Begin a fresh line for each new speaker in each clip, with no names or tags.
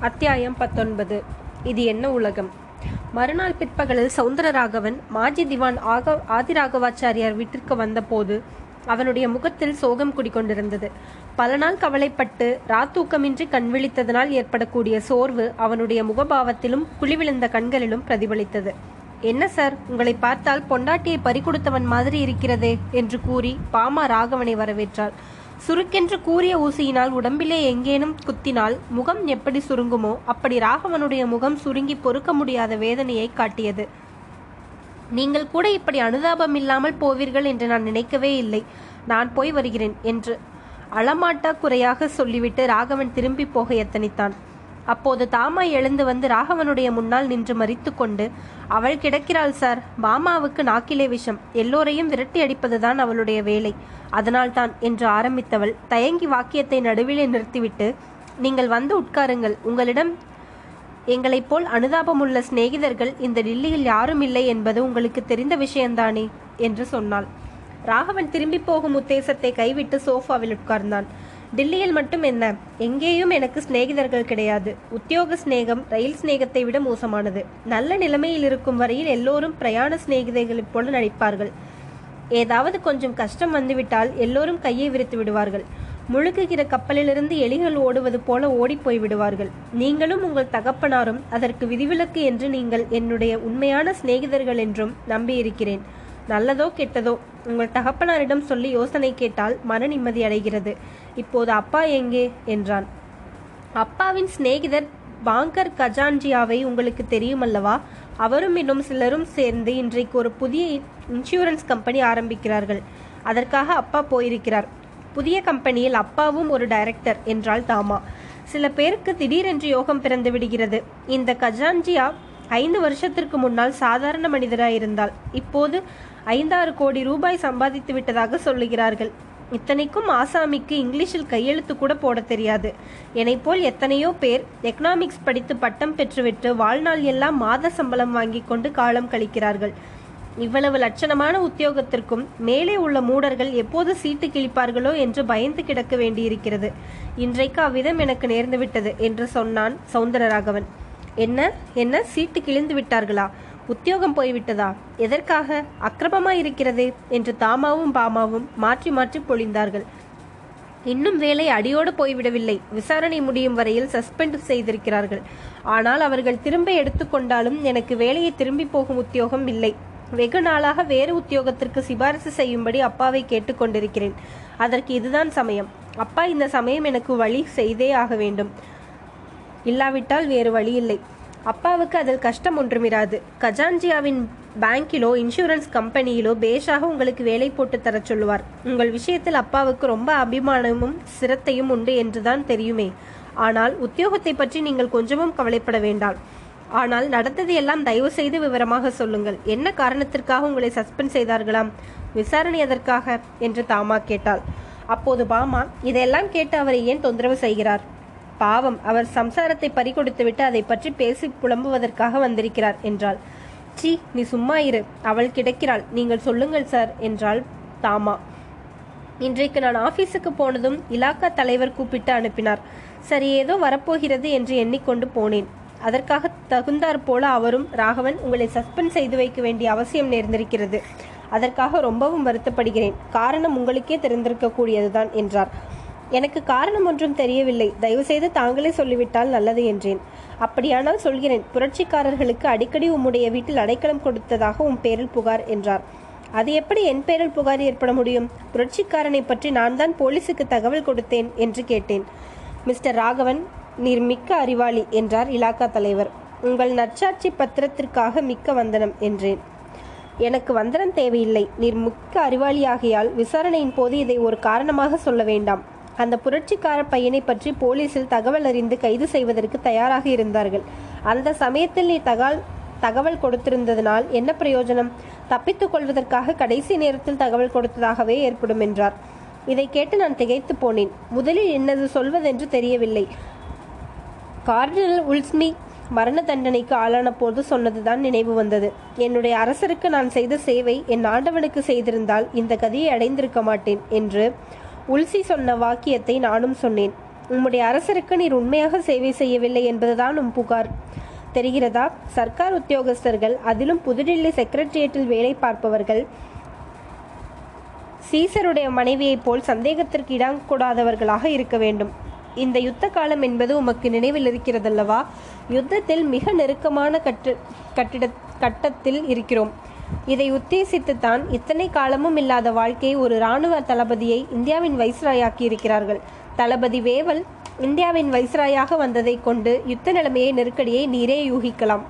அத்தியாயம் பத்தொன்பது. இது என்ன உலகம்? மறுநாள் பிற்பகலில் சவுந்தரராகவன் மாஜி திவான் ஆக ஆதிராகவாச்சாரியார் வீட்டிற்கு வந்தபோது அவனுடைய முகத்தில் சோகம் குடிக்கொண்டிருந்தது பல நாள் கவலைப்பட்டு ராத்தூக்கமின்றி கண் விழித்ததனால் ஏற்படக்கூடிய சோர்வு அவனுடைய முகபாவத்திலும் குழிவிழுந்த கண்களிலும் பிரதிபலித்தது. என்ன சார் உங்களை பார்த்தால் பொண்டாட்டியை பறிகொடுத்தவன் மாதிரி இருக்கிறதே? என்று கூறி பாமா ராகவனை வரவேற்றாள். சுருக்கென்று கூறிய ஊசியினால் உடம்பிலே எங்கேனும் குத்தினால் முகம் எப்படி சுருங்குமோ அப்படி ராகவனுடைய முகம் சுருங்கி பொறுக்க முடியாத வேதனையை காட்டியது. நீங்கள் கூட இப்படி அனுதாபம் இல்லாமல் போவீர்கள் என்று நான் நினைக்கவே இல்லை. நான் போய் வருகிறேன் என்று அளமாட்டா குறையாக சொல்லிவிட்டு ராகவன் திரும்பி போக எத்தனித்தான். அப்போது தாமா எழுந்து வந்து ராகவனுடைய முன்னால் நின்று மறித்து கொண்டு அவள் கிடக்கிறாள் சார். மாமாவுக்கு நாக்கிலே விஷம். எல்லோரையும் விரட்டி அடிப்பதுதான் அவளுடைய வேலை. அதனால்தான் என்று ஆரம்பித்தவள் தயங்கி வாக்கியத்தை நடுவிலே நிறுத்திவிட்டு நீங்கள் வந்து உட்காருங்கள். உங்களிடம் எங்களைப் போல் அனுதாபமுள்ள சிநேகிதர்கள் இந்த டில்லியில் யாரும் இல்லை என்பது உங்களுக்கு தெரிந்த விஷயம்தானே? என்று சொன்னாள். ராகவன் திரும்பி போகும் உத்தேசத்தை கைவிட்டு சோஃபாவில் உட்கார்ந்தான். டில்லியில் மட்டும் என்ன? எங்கேயும் எனக்கு சிநேகிதர்கள் கிடையாது. உத்தியோக சிநேகம் ரயில் சிநேகத்தை விட மோசமானது. நல்ல நிலைமையில் இருக்கும் வரையில் எல்லோரும் பிரயாண சிநேகிதைகளைப் போல நடிப்பார்கள். ஏதாவது கொஞ்சம் கஷ்டம் வந்துவிட்டால் எல்லோரும் கையை விரித்து விடுவார்கள். முழுகுகிற கப்பலிலிருந்து எலிகள் ஓடுவது போல ஓடிப்போய் விடுவார்கள். நீங்களும் உங்கள் தகப்பனாரும் அதற்கு விதிவிலக்கு என்று நீங்கள் என்னுடைய உண்மையான சிநேகிதர்கள் என்றும் நம்பியிருக்கிறேன். நல்லதோ கெட்டதோ உங்கள் தகப்பனாரிடம் சொல்லி யோசனை கேட்டால் மன நிம்மதி அடைகிறது. இப்போது அப்பா எங்கே? என்றான். அப்பாவின் சிநேகிதர் பாங்கர் கஜான்ஜியாவை உங்களுக்கு தெரியுமல்லவா? அவரும் இன்னும் சிலரும் சேர்ந்து இன்றைக்கு ஒரு புதிய இன்சூரன்ஸ் கம்பெனி ஆரம்பிக்கிறார்கள். அதற்காக அப்பா போயிருக்கிறார். புதிய கம்பெனியில் அப்பாவும் ஒரு டைரக்டர் என்றாள் தாமா. சில பேருக்கு திடீரென்று யோகம் பிறந்து விடுகிறது. இந்த கஜான்ஜியா ஐந்து வருஷத்திற்கு முன்னால் சாதாரண மனிதராய் இருந்தால் இப்போது ஐந்தாறு கோடி ரூபாய் சம்பாதித்து விட்டதாக சொல்லுகிறார்கள். இத்தனைக்கும் ஆசாமிக்கு இங்கிலீஷில் கையெழுத்து கூட போட தெரியாது. என்னைப் போல் எத்தனையோ பேர் எக்கனாமிக்ஸ் படித்து பட்டம் பெற்றுவிட்டு வாழ்நாள் எல்லாம் மாத சம்பளம் வாங்கி கொண்டு காலம் கழிக்கிறார்கள். இவ்வளவு லட்சணமான உத்தியோகத்திற்கும் மேலே உள்ள மூடர்கள் எப்போது சீட்டு கிழிப்பார்களோ என்று பயந்து கிடக்க வேண்டியிருக்கிறது. இன்றைக்கு அவ்விதம் எனக்கு நேர்ந்துவிட்டது என்று சொன்னான் சௌந்தரராகவன் என்ன என்ன சீட்டு கிழிந்து விட்டார்களா? உத்தியோகம் போய்விட்டதா? எதற்காக? அக்கிரமமாய் இருக்கிறதே என்று தாமாவும் பாமாவும் மாற்றி மாற்றி பொழிந்தார்கள். இன்னும் வேலை அடியோடு போய்விடவில்லை. விசாரணை முடியும் வரையில் சஸ்பெண்ட் செய்திருக்கிறார்கள். ஆனால் அவர்கள் திரும்ப எடுத்துக்கொண்டாலும் எனக்கு வேலையை திரும்பி போகும் உத்தியோகம் இல்லை. வெகு நாளாக வேறு உத்தியோகத்திற்கு சிபாரிசு செய்யும்படி அப்பாவை கேட்டுக்கொண்டிருக்கிறேன் அதற்கு இதுதான் சமயம். அப்பா இந்த சமயம் எனக்கு வழி செய்தே ஆக வேண்டும். இல்லாவிட்டால் வேறு வழி இல்லை அப்பாவுக்கு அதில் கஷ்டம் ஒன்றுமிராது. கஜான்ஜியாவின் பேங்கிலோ இன்சூரன்ஸ் கம்பெனியிலோ பேஷாக உங்களுக்கு வேலை போட்டு தரச் சொல்லுவார். உங்கள் விஷயத்தில் அப்பாவுக்கு ரொம்ப அபிமானமும் சிரத்தையும் உண்டு என்றுதான் தெரியுமே. ஆனால் உத்தியோகத்தை பற்றி நீங்கள் கொஞ்சமும் கவலைப்பட வேண்டாம். ஆனால் நடந்தது எல்லாம் தயவு செய்து விவரமாக சொல்லுங்கள். என்ன காரணத்திற்காக உங்களை சஸ்பெண்ட் செய்தார்களாம்? விசாரணை எதற்காக? என்று தாமா கேட்டாள். அப்போது பாமா இதையெல்லாம் கேட்டு அவரை ஏன் தொந்தரவு செய்கிறார்? பாவம் அவர் சம்சாரத்தை பறிகொடுத்துவிட்டு அதை பற்றி பேசி புலம்புவதற்காக வந்திருக்கிறார் என்றாள். சி நீ சும்மா இரு. அவள் கிடக்கிறாள். நீங்கள் சொல்லுங்கள் சார் என்றாள் தாமா. இன்றைக்கு நான் ஆபீஸுக்கு போனதும் இலாக்கா தலைவர் கூப்பிட்டு அனுப்பினார். சரி ஏதோ வரப்போகிறது என்று எண்ணிக்கொண்டு போனேன். அதற்காக தகுந்தாற் போல அவரும் ராகவன் உங்களை சஸ்பெண்ட் செய்து வைக்க வேண்டிய அவசியம் நேர்ந்திருக்கிறது. அதற்காக ரொம்பவும் வருத்தப்படுகிறேன். காரணம் உங்களுக்கே தெரிந்திருக்கக்கூடியதுதான் என்றார். எனக்கு காரணம் ஒன்றும் தெரியவில்லை. தயவுசெய்து தாங்களே சொல்லிவிட்டால் நல்லது என்றேன். அப்படியானால் சொல்கிறேன் புரட்சிக்காரர்களுக்கு அடிக்கடி உம்முடைய வீட்டில் அடைக்கலம் கொடுத்ததாக உன் பேரில் புகார் என்றார். அது எப்படி என் பேரில் புகார் ஏற்பட முடியும்? புரட்சிக்காரனை பற்றி நான் தான் போலீசுக்கு தகவல் கொடுத்தேன் என்று கேட்டேன். மிஸ்டர் ராகவன் நீர் மிக்க அறிவாளி என்றார் இலாக்கா தலைவர். உங்கள் நற்சாட்சி பத்திரத்திற்காக மிக்க வந்தனம் என்றேன். எனக்கு வந்தனம் தேவையில்லை. நீர் மிக்க அறிவாளியாகையால் விசாரணையின் போது இதை ஒரு காரணமாக சொல்ல வேண்டாம். அந்த புரட்சிக்கார பையனை பற்றி போலீசில் தகவல் அறிந்து கைது செய்வதற்கு தயாராக இருந்தார்கள். அந்த சமயத்தில் நீ தகால் தகவல் கொடுத்திருந்ததனால் என்ன பிரயோஜனம்? தப்பித்துக் கொள்வதற்காக கடைசி நேரத்தில் தகவல் கொடுத்ததாகவே ஏற்படும் என்றார். இதை கேட்டு நான் திகைத்து போனேன். முதலில் என்னது சொல்வதென்று தெரியவில்லை. கார்டினல் உல்ஸ்மி மரண தண்டனைக்கு ஆளான போது சொன்னதுதான் நினைவு வந்தது. என்னுடைய அரசருக்கு நான் செய்த சேவை என் ஆண்டவனுக்கு செய்திருந்தால் இந்த கதியை அடைந்திருக்க மாட்டேன் என்று உல்சி சொன்ன வாக்கியத்தை நானும் சொன்னேன். உம்முடைய அரசருக்கு நீர் உண்மையாக சேவை செய்யவில்லை என்பதுதான் உம் புகார். தெரிகிறதா? சர்க்கார் உத்தியோகஸ்தர்கள் அதிலும் புதுடில்லி செக்ரட்டரியேட்டில் வேலை பார்ப்பவர்கள் சீசருடைய மனைவியைப் போல் சந்தேகத்திற்கு இடங்கூடாதவர்களாக இருக்க வேண்டும். இந்த யுத்த காலம் என்பது உமக்கு நினைவில் இருக்கிறதல்லவா? யுத்தத்தில் மிக நெருக்கமான கட்டு கட்டிட கட்டத்தில் இருக்கிறோம். இதை உத்தேசித்துத்தான் இத்தனை காலமும் இல்லாத வாழ்க்கையை ஒரு இராணுவ தளபதியை இந்தியாவின் வைஸ்ராயாக்கி இருக்கிறார்கள். தளபதி வேவல் இந்தியாவின் வைஸ்ராயாக வந்ததை கொண்டு யுத்த நிலைமையை நெருக்கடியை நீரே யூகிக்கலாம்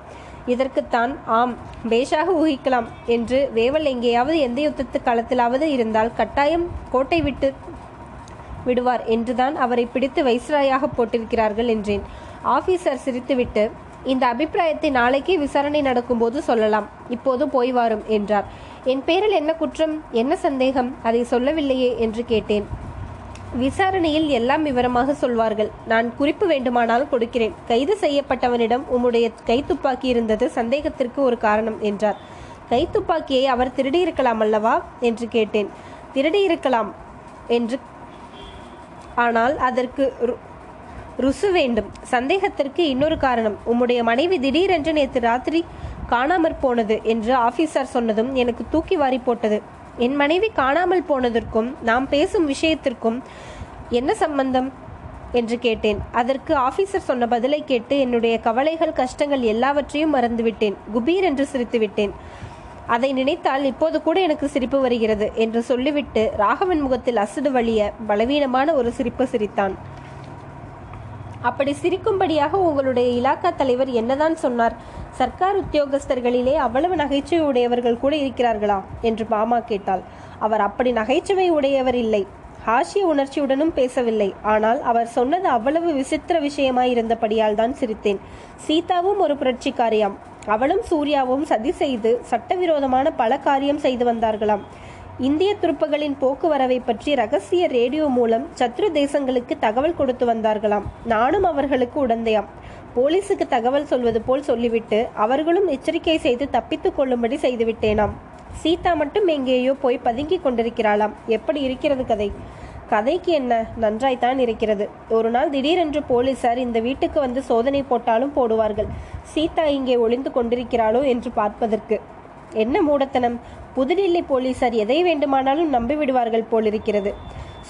இதற்குத்தான் ஆம் பேஷாக ஊகிக்கலாம் என்று வேவல் எங்கேயாவது எந்த யுத்தத்து களத்திலாவது இருந்தால் கட்டாயம் கோட்டை விட்டு விடுவார் என்றுதான் அவரை பிடித்து வைஸ்ராயாக போட்டிருக்கிறார்கள் என்றேன். ஆபீசர் சிரித்துவிட்டு இந்த அபிப்பிராயத்தை நாளைக்கே விசாரணை நடக்கும்போது சொல்லலாம். இப்போது போய் வாரும் என்றார். என் பேரில் என்ன குற்றம் என்ன சந்தேகம் அதை சொல்லவில்லையே என்று கேட்டேன். விசாரணையில் எல்லாம் விவரமாக சொல்வார்கள். நான் குறிப்பு வேண்டுமானால் கொடுக்கிறேன். கைது செய்யப்பட்டவனிடம் உம்முடைய கைத்துப்பாக்கி இருந்தது சந்தேகத்திற்கு ஒரு காரணம் என்றார். கைத்துப்பாக்கியை அவர் திருடியிருக்கலாம் அல்லவா என்று கேட்டேன். திருடியிருக்கலாம் என்று ஆனால் அதற்கு ருசு வேண்டும். சந்தேகத்திற்கு இன்னொரு காரணம் உம்முடைய மனைவி திடீரென்று நேற்று ராத்திரி காணாமற் போனது என்று ஆபீசர் சொன்னதும் எனக்கு தூக்கி வாரி போட்டது. என் மனைவி காணாமல் போனதற்கும் நாம் பேசும் விஷயத்திற்கும் என்ன சம்பந்தம் என்று கேட்டேன். அதற்கு ஆபீசர் சொன்ன பதிலை கேட்டு என்னுடைய கவலைகள் கஷ்டங்கள் எல்லாவற்றையும் மறந்துவிட்டேன். குபீர் என்று சிரித்துவிட்டேன். அதை நினைத்தால் இப்போது கூட எனக்கு சிரிப்பு வருகிறது என்று சொல்லிவிட்டு ராகவன் முகத்தில் அசுடு வழிய பலவீனமான ஒரு சிரிப்பு சிரித்தான். அப்படி சிரிக்கும்படியாக உங்களுடைய இலாக்கா தலைவர் என்னதான் சொன்னார்? சர்க்கார் உத்தியோகஸ்தர்களிலே அவ்வளவு நகைச்சுவை உடையவர்கள் கூட இருக்கிறார்களா? என்று பாமா கேட்டாள். அவர் அப்படி நகைச்சுவை உடையவர் இல்லை. ஹாஷிய உணர்ச்சியுடனும் பேசவில்லை. ஆனால் அவர் சொன்னது அவ்வளவு விசித்திர விஷயமாயிருந்தபடியால் தான் சிரித்தேன். சீதாவும் ஒரு புரட்சிக்காரியாம். அவளும் சூர்யாவும் சதி செய்து சட்டவிரோதமான பல காரியம் செய்து வந்தார்களாம். இந்திய துருப்புகளின் போக்குவரவை பற்றி ரகசிய ரேடியோ மூலம் சத்ரு தேசங்களுக்கு தகவல் கொடுத்து வந்தார்களாம். நானும் அவர்களுக்கு உடந்தையாம். போலீசுக்கு தகவல் சொல்வது போல் சொல்லிவிட்டு அவர்களும் எச்சரிக்கை செய்து தப்பித்துக் கொள்ளும்படி செய்துவிட்டேனாம். சீதா மட்டும் எங்கேயோ போய் பதுங்கி கொண்டிருக்கிறாளாம். எப்படி இருக்கிறது கதை? கதைக்கு என்ன? நன்றாய்த்தான் இருக்கிறது. ஒரு நாள் திடீரென்று போலீசார் இந்த வீட்டுக்கு வந்து சோதனை போட்டாலும் போடுவார்கள். சீதா இங்கே ஒளிந்து கொண்டிருக்கிறாளோ என்று பார்ப்பதற்கு. என்ன மூடத்தனம்? புதுடில்லி போலீசார் எதை வேண்டுமானாலும் நம்பி விடுவார்கள் போலிருக்கிறது.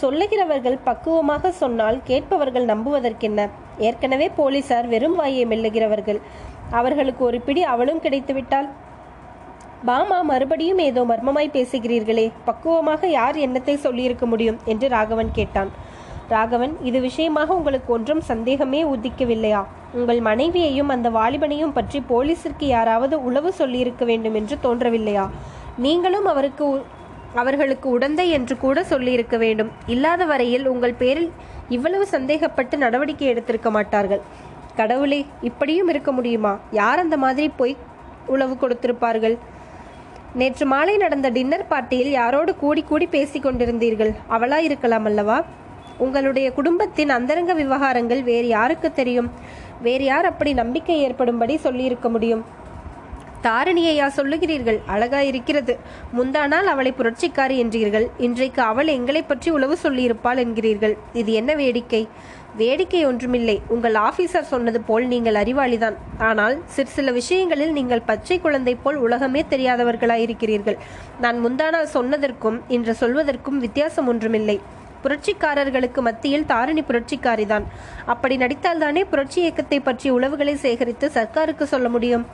சொல்லுகிறவர்கள் பக்குவமாக சொன்னால் கேட்பவர்கள் நம்புவதற்கென்ன? ஏற்கனவே போலீசார் வெறும் வாயை மெல்லுகிறவர்கள். அவர்களுக்கு ஒரு பிடி அவளும் கிடைத்துவிட்டால் பாமா மறுபடியும் ஏதோ மர்மமாய் பேசுகிறீர்களே. பக்குவமாக யார் என்னத்தை சொல்லியிருக்க முடியும்? என்று ராகவன் கேட்டான். ராகவன் இது விஷயமாக உங்களுக்கு ஒன்றும் சந்தேகமே உதிக்கவில்லையா உங்கள் மனைவியையும் அந்த வாலிபனையும் பற்றி போலீசிற்கு யாராவது உளவு சொல்லியிருக்க வேண்டும் என்று தோன்றவில்லையா? நீங்களும் அவருக்கு உ- அவர்களுக்கு உடந்தை என்று கூட சொல்லியிருக்க வேண்டும். இல்லாத வரையில் உங்கள் பேரில் இவ்வளவு சந்தேகப்பட்டு நடவடிக்கை எடுத்திருக்க மாட்டார்கள். கடவுளே இப்படியும் இருக்க முடியுமா? யார் அந்த மாதிரி போய் உளவு கொடுத்திருப்பார்கள்? நேற்று மாலை நடந்த டின்னர் பார்ட்டியில் யாரோடு கூடி கூடி பேசி கொண்டிருந்தீர்கள்? அவளா இருக்கலாம் அல்லவா? உங்களுடைய குடும்பத்தின் அந்தரங்க விவகாரங்கள் வேறு யாருக்கு தெரியும்? வேறு யார் அப்படி நம்பிக்கை ஏற்படும்படி சொல்லியிருக்க முடியும்? தாரிணியையா சொல்லுகிறீர்கள்? அழகா இருக்கிறது. முந்தானால் அவளை புரட்சிக்காரி என்றீர்கள். இன்றைக்கு அவள் எங்களை பற்றி உளவு சொல்லியிருப்பாள் என்கிறீர்கள். இது என்ன வேடிக்கை? வேடிக்கை ஒன்றுமில்லை. உங்கள் ஆபீசர் சொன்னது போல் நீங்கள் அறிவாளிதான். ஆனால் சிறு சில விஷயங்களில் நீங்கள் பச்சை குழந்தை போல் உலகமே தெரியாதவர்களாயிருக்கிறீர்கள். நான் முந்தானால் சொன்னதற்கும் இன்று சொல்வதற்கும் வித்தியாசம் ஒன்றுமில்லை. புரட்சிக்காரர்களுக்கு மத்தியில் தாரிணி புரட்சிக்காரிதான். அப்படி நடித்தால்தானே புரட்சி இயக்கத்தை பற்றிய உளவுகளை சேகரித்து சர்க்காருக்கு சொல்ல முடியும்?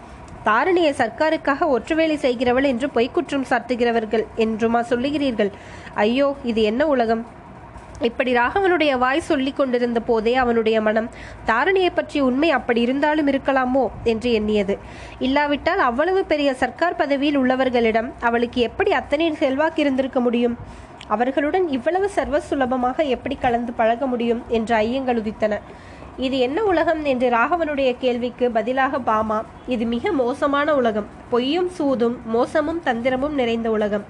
தாரிணியை சர்க்காருக்காக ஒற்றுவேலை செய்கிறவள் என்று பொய்க்குற்றம் சாட்டுகிறவர்கள் என்றுமா சொல்லுகிறீர்கள்? ஐயோ இது என்ன உலகம்? இப்படி ராகவனுடைய வாய் சொல்லி கொண்டிருந்த போதே அவனுடைய மனம் தாரணியை பற்றி உண்மை அப்படி இருந்தாலும் இருக்கலாமோ என்று எண்ணியது. இல்லாவிட்டால் அவ்வளவு பெரிய சர்க்கார் பதவியில் உள்ளவர்களிடம் அவளுக்கு எப்படி அத்தனை செல்வாக்கு இருந்திருக்க முடியும்? அவர்களுடன் இவ்வளவு சர்வ சுலபமாக எப்படி கலந்து பழக முடியும்? என்ற ஐயங்கள் உதித்தன. இது என்ன உலகம் என்று ராகவனுடைய கேள்விக்கு பதிலாக பாமா இது மிக மோசமான உலகம். பொய்யும் சூதும் மோசமும் தந்திரமும் நிறைந்த உலகம்.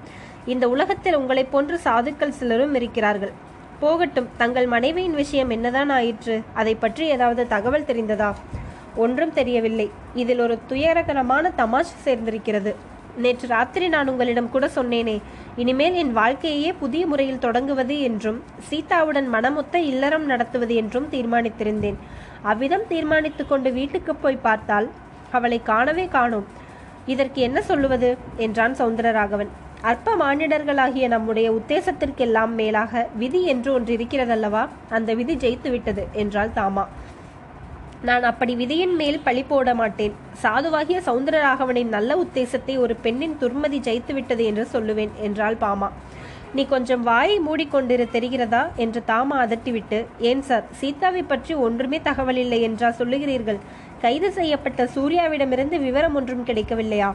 இந்த உலகத்தில் உங்களைப் போன்று சாதுக்கள் சிலரும் இருக்கிறார்கள். போகட்டும் தங்கள் மனைவியின் விஷயம் என்னதான் ஆயிற்று அதை பற்றி ஏதாவது தகவல் தெரிந்ததா? ஒன்றும் தெரியவில்லை. இதில் ஒரு துயரகரமான தமாஷ் சேர்ந்திருக்கிறது. நேற்று ராத்திரி நான் உங்களிடம் கூட சொன்னேனே இனிமேல் என் வாழ்க்கையே புதிய முறையில் தொடங்குவது என்றும் சீதாவுடன் மனமொத்த இல்லறம் நடத்துவது என்றும் தீர்மானித்திருந்தேன். அவ்விதம் தீர்மானித்து கொண்டு வீட்டுக்கு போய் பார்த்தால் அவளை காணவே காணோம். இதற்கு என்ன சொல்லுவது? என்றான் சௌந்தரராகவன் அற்ப மானிடர்களாகிய நம்முடைய உத்தேசத்திற்கெல்லாம் மேலாக விதி என்று ஒன்று இருக்கிறதல்லவா? அந்த விதி ஜெயித்து விட்டது என்றாள் தாமா. நான் அப்படி விதியின் மேல் பழி போட மாட்டேன். சாதுவாகிய சௌந்தரராகவனின் நல்ல உத்தேசத்தை ஒரு பெண்ணின் துர்மதி ஜெயித்து விட்டது என்று சொல்லுவேன் என்றாள் பாமா. நீ கொஞ்சம் வாயை மூடிக்கொண்டிரு தெரிகிறதா? என்று தாமா அதட்டிவிட்டு ஏன் சார் சீதாவை பற்றி ஒன்றுமே தகவல் இல்லை என்றா சொல்லுகிறீர்கள்? கைது செய்யப்பட்ட சூர்யாவிடமிருந்து விவரம் ஒன்றும் கிடைக்கவில்லையா?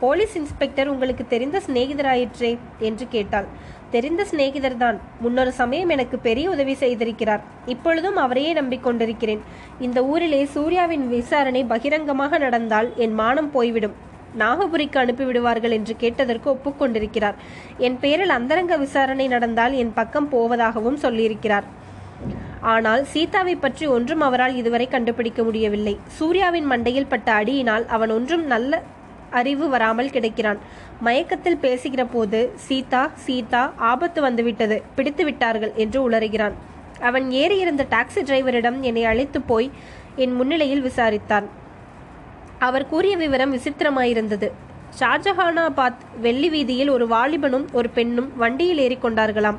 போலீஸ் இன்ஸ்பெக்டர் உங்களுக்கு தெரிந்த சிநேகிதராயிற்றே? என்று கேட்டாள். தெரிந்த சிநேகிதர்தான் முன்னொரு சமயம் எனக்கு பெரிய உதவி செய்திருக்கிறார். இப்பொழுதும் அவரையே நம்பிக்கொண்டிருக்கிறேன். இந்த ஊரிலே சூர்யாவின் விசாரணை பகிரங்கமாக நடந்தால் என் மானம் போய்விடும். நாகபுரிக்கு அனுப்பிவிடுவார்கள் என்று கேட்டதற்கு ஒப்புக்கொண்டிருக்கிறார். என் பெயரில் அந்தரங்க விசாரணை நடந்தால் என் பக்கம் போவதாகவும் சொல்லியிருக்கிறார். ஆனால் சீதாவை பற்றி ஒன்றும் அவரால் இதுவரை கண்டுபிடிக்க முடியவில்லை. சூர்யாவின் மண்டையில் பட்ட அடியினால் அவன் ஒன்றும் நல்ல அறிவு வராமல் கிடைக்கிறான். மயக்கத்தில் பேசுகிற போது சீதா சீதா ஆபத்து வந்துவிட்டது பிடித்து விட்டார்கள் என்று உளறுகிறான். அவன் ஏறியிருந்த டாக்ஸி டிரைவரிடம் என்னை அழைத்து போய் என் முன்னிலையில் விசாரித்தான். அவர் கூறிய விவரம் விசித்திரமாயிருந்தது. ஷாஜஹானாபாத் வெள்ளி வீதியில் ஒரு வாலிபனும் ஒரு பெண்ணும் வண்டியில் ஏறிக்கொண்டார்களாம்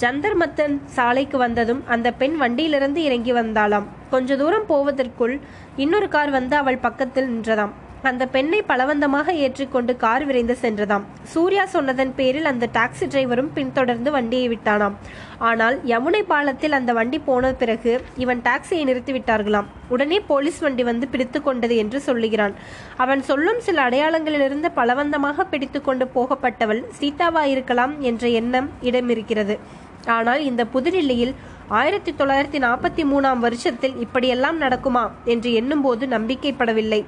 ஜந்தர் மத்தன் சாலைக்கு வந்ததும் அந்த பெண் வண்டியிலிருந்து இறங்கி வந்தாளாம். கொஞ்ச தூரம் போவதற்குள் இன்னொரு கார் வந்து அவள் பக்கத்தில் நின்றதாம். அந்த பெண்ணை பலவந்தமாக ஏற்றிக்கொண்டு கார் விரைந்து சென்றதாம். சூர்யா சொன்னதன் பேரில் அந்த டாக்ஸி டிரைவரும் பின்தொடர்ந்து வண்டியை விட்டானாம். ஆனால் யமுனை பாலத்தில் அந்த வண்டி போன பிறகு இவன் டாக்ஸியை நிறுத்திவிட்டார்களாம் உடனே போலீஸ் வண்டி வந்து பிடித்து கொண்டது என்று சொல்லுகிறான். அவன் சொல்லும் சில அடையாளங்களிலிருந்து பலவந்தமாக பிடித்து கொண்டு போகப்பட்டவள் சீதாவா இருக்கலாம் என்ற எண்ணம் இடமிருக்கிறது. ஆனால் இந்த புதுடில்லியில் ஆயிரத்தி தொள்ளாயிரத்தி நாற்பத்தி மூணாம் வருஷத்தில் இப்படியெல்லாம் நடக்குமா என்று எண்ணும்போது நம்பிக்கைப்படவில்லை.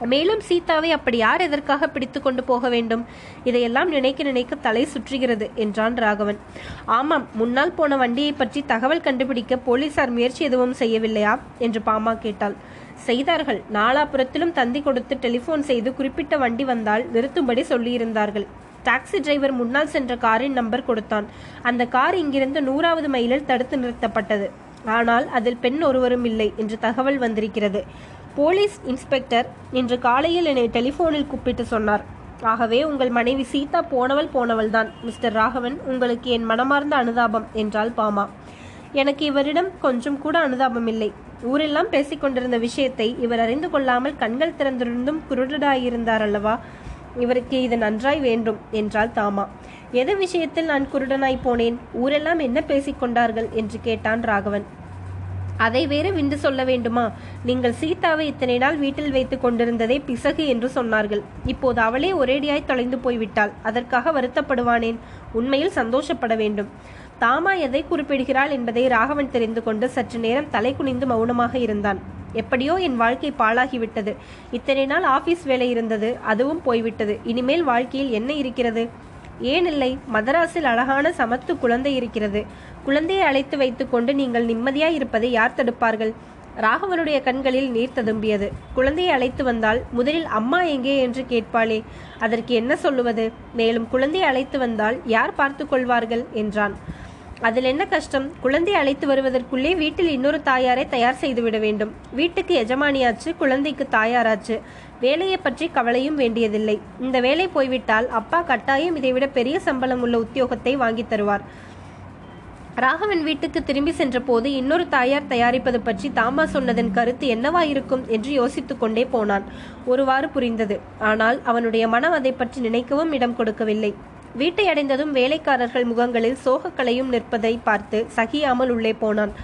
மேலும் சீதாவை அப்படி யார் எதற்காக பிடித்து கொண்டு போக வேண்டும்? இதையெல்லாம் நினைக்க நினைக்க தலை சுற்றுகிறது என்றான் ராகவன். ஆமாம் முன்னால் போன வண்டியை பற்றி தகவல் கண்டுபிடிக்க போலீசார் முயற்சி எதுவும் செய்யவில்லையா? என்று பாமா கேட்டாள். செய்தார்கள். நாலாபுரத்திலும் தந்தி கொடுத்து டெலிபோன் செய்து குறிப்பிட்ட வண்டி வந்தால் நிறுத்தும்படி சொல்லியிருந்தார்கள். டாக்ஸி டிரைவர் முன்னால் சென்ற காரின் நம்பர் கொடுத்தான். அந்த கார் இங்கிருந்து நூறாவது மைலில் தடுத்து நிறுத்தப்பட்டது. ஆனால் அதில் பெண் ஒருவரும் இல்லை என்று தகவல் வந்திருக்கிறது. போலீஸ் இன்ஸ்பெக்டர் இன்று காலையில் என்னை டெலிஃபோனில் கூப்பிட்டு சொன்னார். ஆகவே உங்கள் மனைவி சீதா போனவள் போனவள் தான் மிஸ்டர் ராகவன் உங்களுக்கு என் மனமார்ந்த அனுதாபம் என்றாள் பாமா. எனக்கு இவரிடம் கொஞ்சம் கூட அனுதாபம் இல்லை. ஊரெல்லாம் பேசிக் கொண்டிருந்த விஷயத்தை இவர் அறிந்து கொள்ளாமல் கண்கள் திறந்திருந்தும் குருடராயிருந்தார் அல்லவா? இவருக்கு இது நன்றாய் வேண்டும் என்றாள் தாமா. எது விஷயத்தில் நான் குருடனாய் போனேன்? ஊரெல்லாம் என்ன பேசிக் கொண்டார்கள்? என்று கேட்டான் ராகவன். அதை வேறு விண்டு சொல்ல வேண்டுமா? நீங்கள் சீதாவை இத்தனை நாள் வீட்டில் வைத்துக் கொண்டிருந்ததே பிசகு என்று சொன்னார்கள். இப்போது அவளே ஒரேடியாய் தொலைந்து போய்விட்டாள். அதற்காக வருத்தப்படுவானேன்? உண்மையில் சந்தோஷப்பட வேண்டும். தாமா எதை குறிப்பிடுகிறாள் என்பதை ராகவன் தெரிந்து கொண்டு சற்று நேரம் தலை குனிந்து மௌனமாக இருந்தான். எப்படியோ என் வாழ்க்கை பாழாகிவிட்டது. இத்தனை நாள் ஆபீஸ் வேலை இருந்தது. அதுவும் போய்விட்டது. இனிமேல் வாழ்க்கையில் என்ன இருக்கிறது? ஏனில்லை மதராசில் மதராஸில் அழகான சமத்து குழந்தை இருக்கிறது. குழந்தையை அழைத்து வைத்துக்கொண்டு நீங்கள் நிம்மதியாய் இருப்பதை யார் தடுப்பார்கள்? ராகவனுடைய கண்களில் நீர் ததும்பியது. குழந்தையை அழைத்து வந்தால் முதலில் அம்மா எங்கே? என்று கேட்பாளே. அதற்கு என்ன சொல்லுவது? மேலும் குழந்தையை அழைத்து வந்தால் யார் பார்த்து கொள்வார்கள்? என்றான். அதில் என்ன கஷ்டம்? குழந்தை அழைத்து வருவதற்குள்ளே வீட்டில் இன்னொரு தாயாரை தயார் செய்துவிட வேண்டும். வீட்டுக்கு எஜமானியாச்சு குழந்தைக்கு தாயாராச்சு. வேலையை பற்றி கவலையும் வேண்டியதில்லை. இந்த வேலை போய்விட்டால் அப்பா கட்டாயம் இதைவிட பெரிய சம்பளம் உள்ள உத்தியோகத்தை வாங்கி தருவார். ராகவன் வீட்டுக்கு திரும்பி சென்றபோது இன்னொரு தாயார் தயாரிப்பது பற்றி தாமா சொன்னதன் கருத்து என்னவாயிருக்கும் என்று யோசித்துக் கொண்டே போனான். ஒருவாறு புரிந்தது. ஆனால் அவனுடைய மனம் அதை பற்றி நினைக்கவும் இடம் கொடுக்கவில்லை. வீட்டை அடைந்ததும் வேலைக்காரர்கள் முகங்களில் சோகக்கலையும் நிற்பதை பார்த்து சகியாமல் உள்ளே போனான்.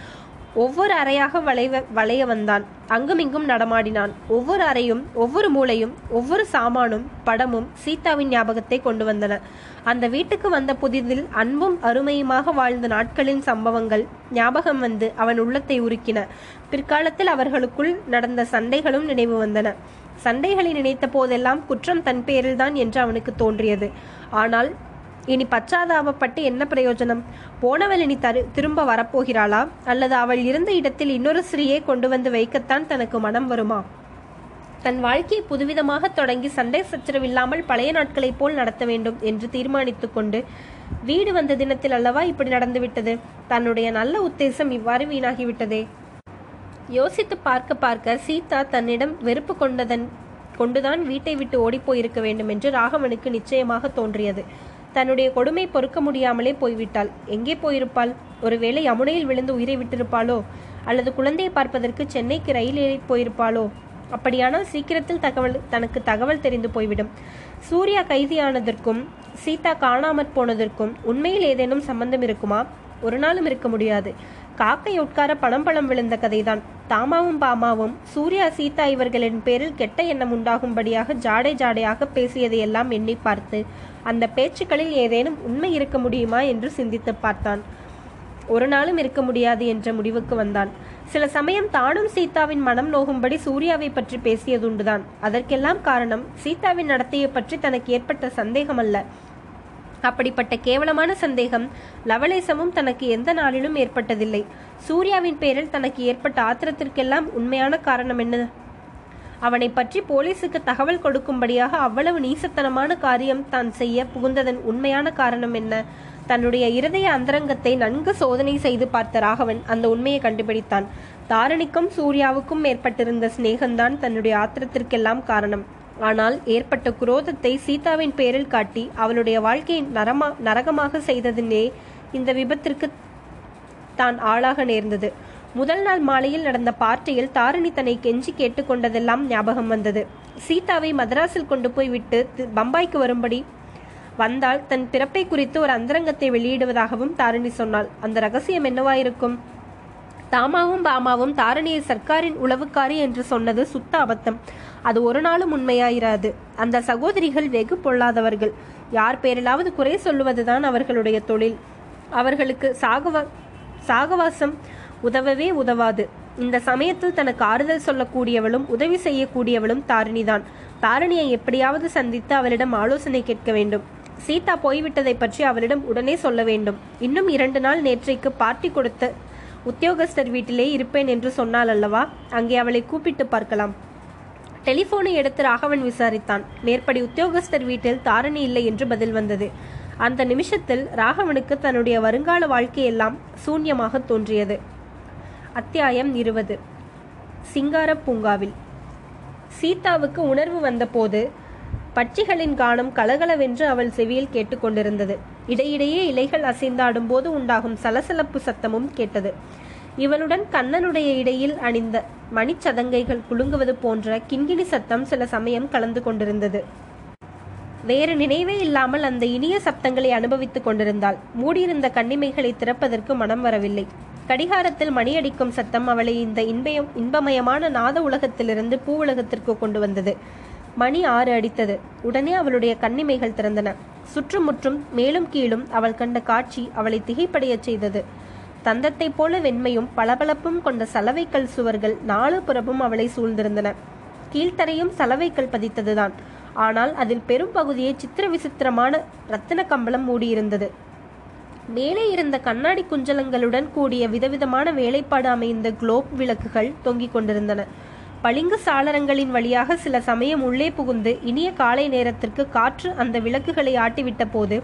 ஒவ்வொரு அறையாக வளைவ வளைய வந்தான். அங்குமிங்கும் நடமாடினான். ஒவ்வொரு அறையும் ஒவ்வொரு மூலையும் ஒவ்வொரு சாமானும் படமும் சீதாவின் ஞாபகத்தை கொண்டு வந்தன. அந்த வீட்டுக்கு வந்த புதிதில் அன்பும் அருமையுமாக வாழ்ந்த நாட்களின் சம்பவங்கள் ஞாபகம் வந்து அவன் உள்ளத்தை உருக்கின. பிற்காலத்தில் அவர்களுக்குள் நடந்த சண்டைகளும் நினைவு வந்தன. சண்டைகளை நினைத்த போதெல்லாம் குற்றம் தன் பேரில்தான் என்று அவனுக்கு தோன்றியது. ஆனால் இனி பச்சாதாபப்பட்டு என்ன பிரயோஜனம்? போனவள் இனி தரு திரும்ப வரப்போகிறாளா? அல்லது அவள் இருந்த இடத்தில் இன்னொரு ஸ்ரீயை கொண்டு வந்து வைக்கத்தான் தனக்கு மனம் வருமா? தன் வாழ்க்கையை புதுவிதமாக தொடங்கி சண்டை சச்சரவில்லாமல் பழைய நாட்களைப் போல் நடத்த வேண்டும் என்று தீர்மானித்துக் கொண்டு வீடு வந்த தினத்தில் அல்லவா இப்படி நடந்துவிட்டது? தன்னுடைய நல்ல உத்தேசம் இவ்வாறு வீணாகிவிட்டதே. யோசித்து பார்க்க பார்க்க சீதா தன்னிடம் வெறுப்பு கொண்டதன் கொண்டுதான் வீட்டை விட்டு ஓடிப்போயிருக்க வேண்டும் என்று ராகவனுக்கு நிச்சயமாக தோன்றியது. தன்னுடைய கொடுமை பொறுக்க முடியாமலே போய்விட்டாள். எங்கே போயிருப்பாள்? ஒருவேளை யமுனையில் விழுந்து உயிரை விட்டிருப்பாளோ? அல்லது குழந்தையை பார்ப்பதற்கு சென்னைக்கு ரயில் ஏறி போயிருப்பாளோ? அப்படியானால் சீக்கிரத்தில் தகவல் தனக்கு தகவல் தெரிந்து போய்விடும். சூர்யா கைதியானதற்கும் சீதா காணாமற் போனதற்கும் உண்மையில் ஏதேனும் சம்பந்தம் இருக்குமா? ஒரு நாளும் இருக்க முடியாது. காக்கை உட்கார பணம் பழம் விழுந்த கதைதான். தாமாவும் பாமாவும் சூர்யா சீதா இவர்களின் பேரில் கெட்ட எண்ணம் உண்டாகும்படியாக ஜாடை ஜாடையாக பேசியதையெல்லாம் எண்ணி பார்த்து அந்த பேச்சுக்களில் ஏதேனும் உண்மை இருக்க முடியுமா என்று சிந்தித்து பார்த்தான். ஒரு நாளும் இருக்க முடியாது என்ற முடிவுக்கு வந்தான். சில சமயம் தானும் சீதாவின் மனம் நோகும்படி சூர்யாவை பற்றி பேசியதுண்டுதான். அதற்கெல்லாம் காரணம் சீதாவின் நடத்தையை பற்றி தனக்கு ஏற்பட்ட சந்தேகம் அல்ல அப்படிப்பட்ட கேவலமான சந்தேகம் லவலேசமும் தனக்கு எந்த நாளிலும் ஏற்பட்டதில்லை. சூர்யாவின் பேரில் தனக்கு ஏற்பட்ட ஆத்திரத்திற்கெல்லாம் உண்மையான காரணம் என்ன? அவனை பற்றி போலீசுக்கு தகவல் கொடுக்கும்படியாக அவ்வளவு நீசத்தனமான காரியம் தான் செய்ய புகுந்ததன் உண்மையான காரணம் என்ன? தன்னுடைய இருதய அந்தரங்கத்தை நன்கு சோதனை செய்து பார்த்த ராகவன் அந்த உண்மையை கண்டுபிடித்தான். தாரணிக்கும் சூர்யாவுக்கும் ஏற்பட்டிருந்த சிநேகம்தான் தன்னுடைய ஆத்திரத்திற்கெல்லாம் காரணம். ஆனால் ஏற்பட்ட குரோதத்தை சீதாவின் பேரில் காட்டி அவளுடைய வாழ்க்கையை நரமா நரகமாக செய்ததினே இந்த விபத்திற்கு தான் ஆளாக நேர்ந்தது. முதல் நாள் மாலையில் நடந்த பார்ட்டியில் தாரிணி தன்னை கெஞ்சி கேட்டுக்கொண்டதெல்லாம் ஞாபகம் வந்தது. சீதாவை மதராஸில் கொண்டு போய் விட்டு பம்பாய்க்கு வரும்படி வந்தால் தன் பிறப்பை குறித்து ஒரு அந்தரங்கத்தை வெளியிடுவதாகவும் தாரிணி சொன்னாள். அந்த ரகசியம் என்னவாயிருக்கும்? தாமாவும் பாமாவும் தாரணியை சர்க்காரின் உளவுக்காரி என்று சொன்னது சுத்த அபத்தம். அது ஒரு நாளும் உண்மையாயிராது. அந்த சகோதரிகள் வெகு பொல்லாதவர்கள். யார் பேரிலாவது குறை சொல்லுவதுதான் அவர்களுடைய தொழில். அவர்களுக்கு சாகவ சாகவாசம் உதவவே உதவாது. இந்த சமயத்தில் தனக்கு ஆறுதல் சொல்லக்கூடியவளும் உதவி செய்யக்கூடியவளும் தாரிணிதான். தாரிணியை எப்படியாவது சந்தித்து அவளிடம் ஆலோசனை கேட்க வேண்டும். சீதா போய்விட்டதை பற்றி அவளிடம் உடனே சொல்ல வேண்டும். இன்னும் இரண்டு நாள் நேற்றைக்கு பார்ட்டி கொடுத்த உத்தியோகஸ்தர் வீட்டிலே இருப்பேன் என்று சொன்னாள் அல்லவா? அங்கே அவளை கூப்பிட்டு பார்க்கலாம். டெலிபோனை எடுத்து ராகவன் விசாரித்தான். மேற்படி உத்தியோகஸ்தர் வீட்டில் தாரணி இல்லை என்று பதில் வந்தது. அந்த நிமிஷத்தில் ராகவனுக்கு தன்னுடைய வருங்கால வாழ்க்கையெல்லாம் சூன்யமாக தோன்றியது. அத்தியாயம் இருபது. சிங்கார பூங்காவில். சீதாவுக்கு உணர்வு வந்தபோது பட்சிகளின் கானம் கலகலவென்று அவள் செவியில் கேட்டுக்கொண்டிருந்தது இடையிடையே இலைகள் அசைந்தாடும் போது உண்டாகும் சலசலப்பு சத்தமும் கேட்டது. இவளுடன் கண்ணனுடைய இடையில் அணிந்த மணிச்சதங்கைகள் குலுங்குவது போன்ற கிண்கிணி சத்தம் சில சமயம் கலந்து கொண்டிருந்தது. வேறு நினைவே இல்லாமல் அந்த இனிய சப்தங்களை அனுபவித்துக் கொண்டிருந்தாள். மூடியிருந்த கண்ணிமைகளை திறப்பதற்கு மனம் வரவில்லை. கடிகாரத்தில் மணியடிக்கும் சத்தம் அவளை இந்த இன்பயம் இன்பமயமான நாத உலகத்திலிருந்து பூ உலகத்திற்கு கொண்டு வந்தது. மணி ஆறு அடித்தது. உடனே அவளுடைய கண்ணிமைகள் திறந்தன. சுற்றுமுற்றும் மேலும் கீழும் அவள் கண்ட காட்சி அவளை திகைப்படையச் செய்தது. தந்தத்தைப் போல வெண்மையும் பளபளப்பும் கொண்ட சலவைக்கல் சுவர்கள் நாலு புறமும் அவளை சூழ்ந்திருந்தன. கீழ்த்தரையும் சலவைக்கல் பதித்ததுதான். ஆனால் அதில் பெரும் பகுதியை சித்திர விசித்திரமான ரத்தின கம்பளம் மூடியிருந்தது. மேலே இருந்த கண்ணாடி குஞ்சலங்களுடன் கூடிய விதவிதமான வேலைப்பாடு அமைந்த குளோப் விளக்குகள் தொங்கிக் கொண்டிருந்தன. பளிங்கு சாளரங்களின் வழியாக சில சமயம் உள்ளே புகுந்து இனிய காலை நேரத்திற்கு காற்று அந்த விளக்குகளை ஆட்டிவிட்ட போது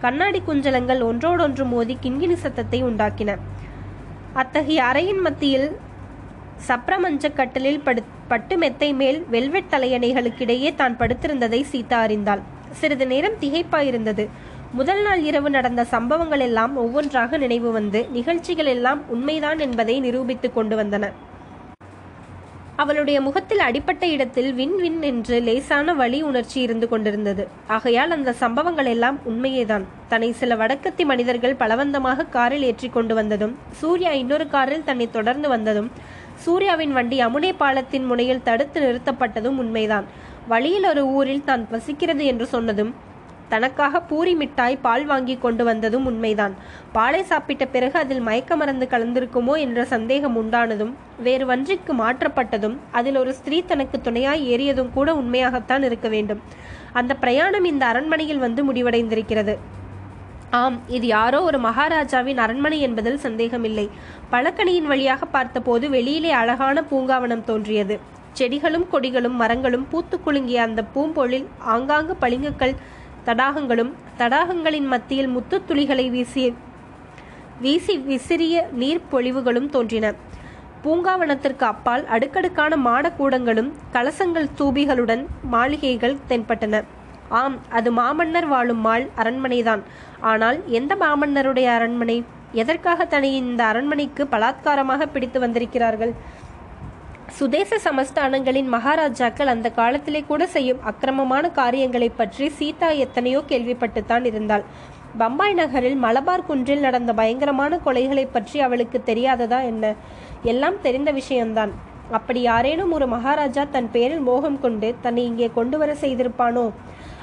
கண்ணாடி குஞ்சலங்கள் ஒன்றோடொன்று மோதி கிண்கிணி சத்தத்தை உண்டாக்கின. அத்தகைய அறையின் மத்தியில் சப்ரமஞ்ச கட்டலில் படு பட்டு மெத்தை மேல் வெல்வெட் தலையணைகளுக்கிடையே தான் படுத்திருந்ததை சீதா அறிந்தாள். சிறிது நேரம் திகைப்பாயிருந்தது. முதல் நாள் இரவு நடந்த சம்பவங்கள் எல்லாம் ஒவ்வொன்றாக நினைவு வந்து நிகழ்ச்சிகள் எல்லாம் உண்மைதான் என்பதை நிரூபித்துக் கொண்டு வந்தன. அவளுடைய முகத்தில் அடிப்பட்ட இடத்தில் வின் வின் என்று லேசான வழி உணர்ச்சி இருந்து கொண்டிருந்தது. ஆகையால் அந்த சம்பவங்கள் எல்லாம் உண்மையேதான். தன்னை சில வடக்கத்தி மனிதர்கள் பலவந்தமாக காரில் ஏற்றி கொண்டு வந்ததும் சூர்யா இன்னொரு காரில் தன்னை தொடர்ந்து வந்ததும் சூர்யாவின் வண்டி அமுனை பாலத்தின் முனையில் தடுத்து நிறுத்தப்பட்டதும் உண்மைதான். வழியில் ஒரு ஊரில் தான் வசிக்கிறது என்று சொன்னதும் தனக்காக பூரி மிட்டாய் பால் வாங்கி கொண்டு வந்ததும் உண்மைதான். பாலை சாப்பிட்ட பிறகு அதில் மயக்க மருந்து கலந்திருக்குமோ என்ற சந்தேகம் உண்டானதும் வேறு வன்றிக்கு மாற்றப்பட்டதும் அதில் ஒரு ஸ்திரீ தனக்கு துணையாய் ஏறியதும் கூட உண்மையாகத்தான் இருக்க வேண்டும். அந்த பிரயாணம் இந்த அரண்மனையில் வந்து முடிவடைந்திருக்கிறது. ஆம் இது யாரோ ஒரு மகாராஜாவின் அரண்மனை என்பதில் சந்தேகமில்லை. பழக்கணியின் வழியாக பார்த்தபோது வெளியிலே அழகான பூங்காவனம் தோன்றியது. செடிகளும் கொடிகளும் மரங்களும் பூத்து குலுங்கிய அந்த பூம்பொழில் ஆங்காங்கு பளிங்குகள் தடாகங்களும் தடாகங்களின் மத்தியில் முத்துத்துளிகளை வீசிய வீசி விசிறிய நீர்ப்பொழிவுகளும் தோன்றின. பூங்காவனத்திற்கு அப்பால் அடுக்கடுக்கான மாடக்கூடங்களும் கலசங்கள் தூபிகளுடன் மாளிகைகள் தென்பட்டன. ஆம் அது மாமன்னர் வாழும் மாள் அரண்மனைதான். ஆனால் எந்த மாமன்னருடைய அரண்மனை? எதற்காக தன்னை இந்த அரண்மனைக்கு பலாத்காரமாக பிடித்து வந்திருக்கிறார்கள்? சுதேச சமஸ்தானங்களின் மகாராஜாக்கள் அந்த காலத்திலே கூட செய்யும் அக்கிரமமான காரியங்களை பற்றி சீதா எத்தனையோ கேள்விப்பட்டுத்தான் இருந்தாள். பம்பாய் நகரில் மலபார் குன்றில் நடந்த பயங்கரமான கொலைகளை பற்றி அவளுக்கு தெரியாததா என்ன? எல்லாம் தெரிந்த விஷயம்தான். அப்படி யாரேனும் ஒரு மகாராஜா தன் பேரில் மோகம் கொண்டு தன்னை இங்கே கொண்டு வர செய்திருப்பானோ?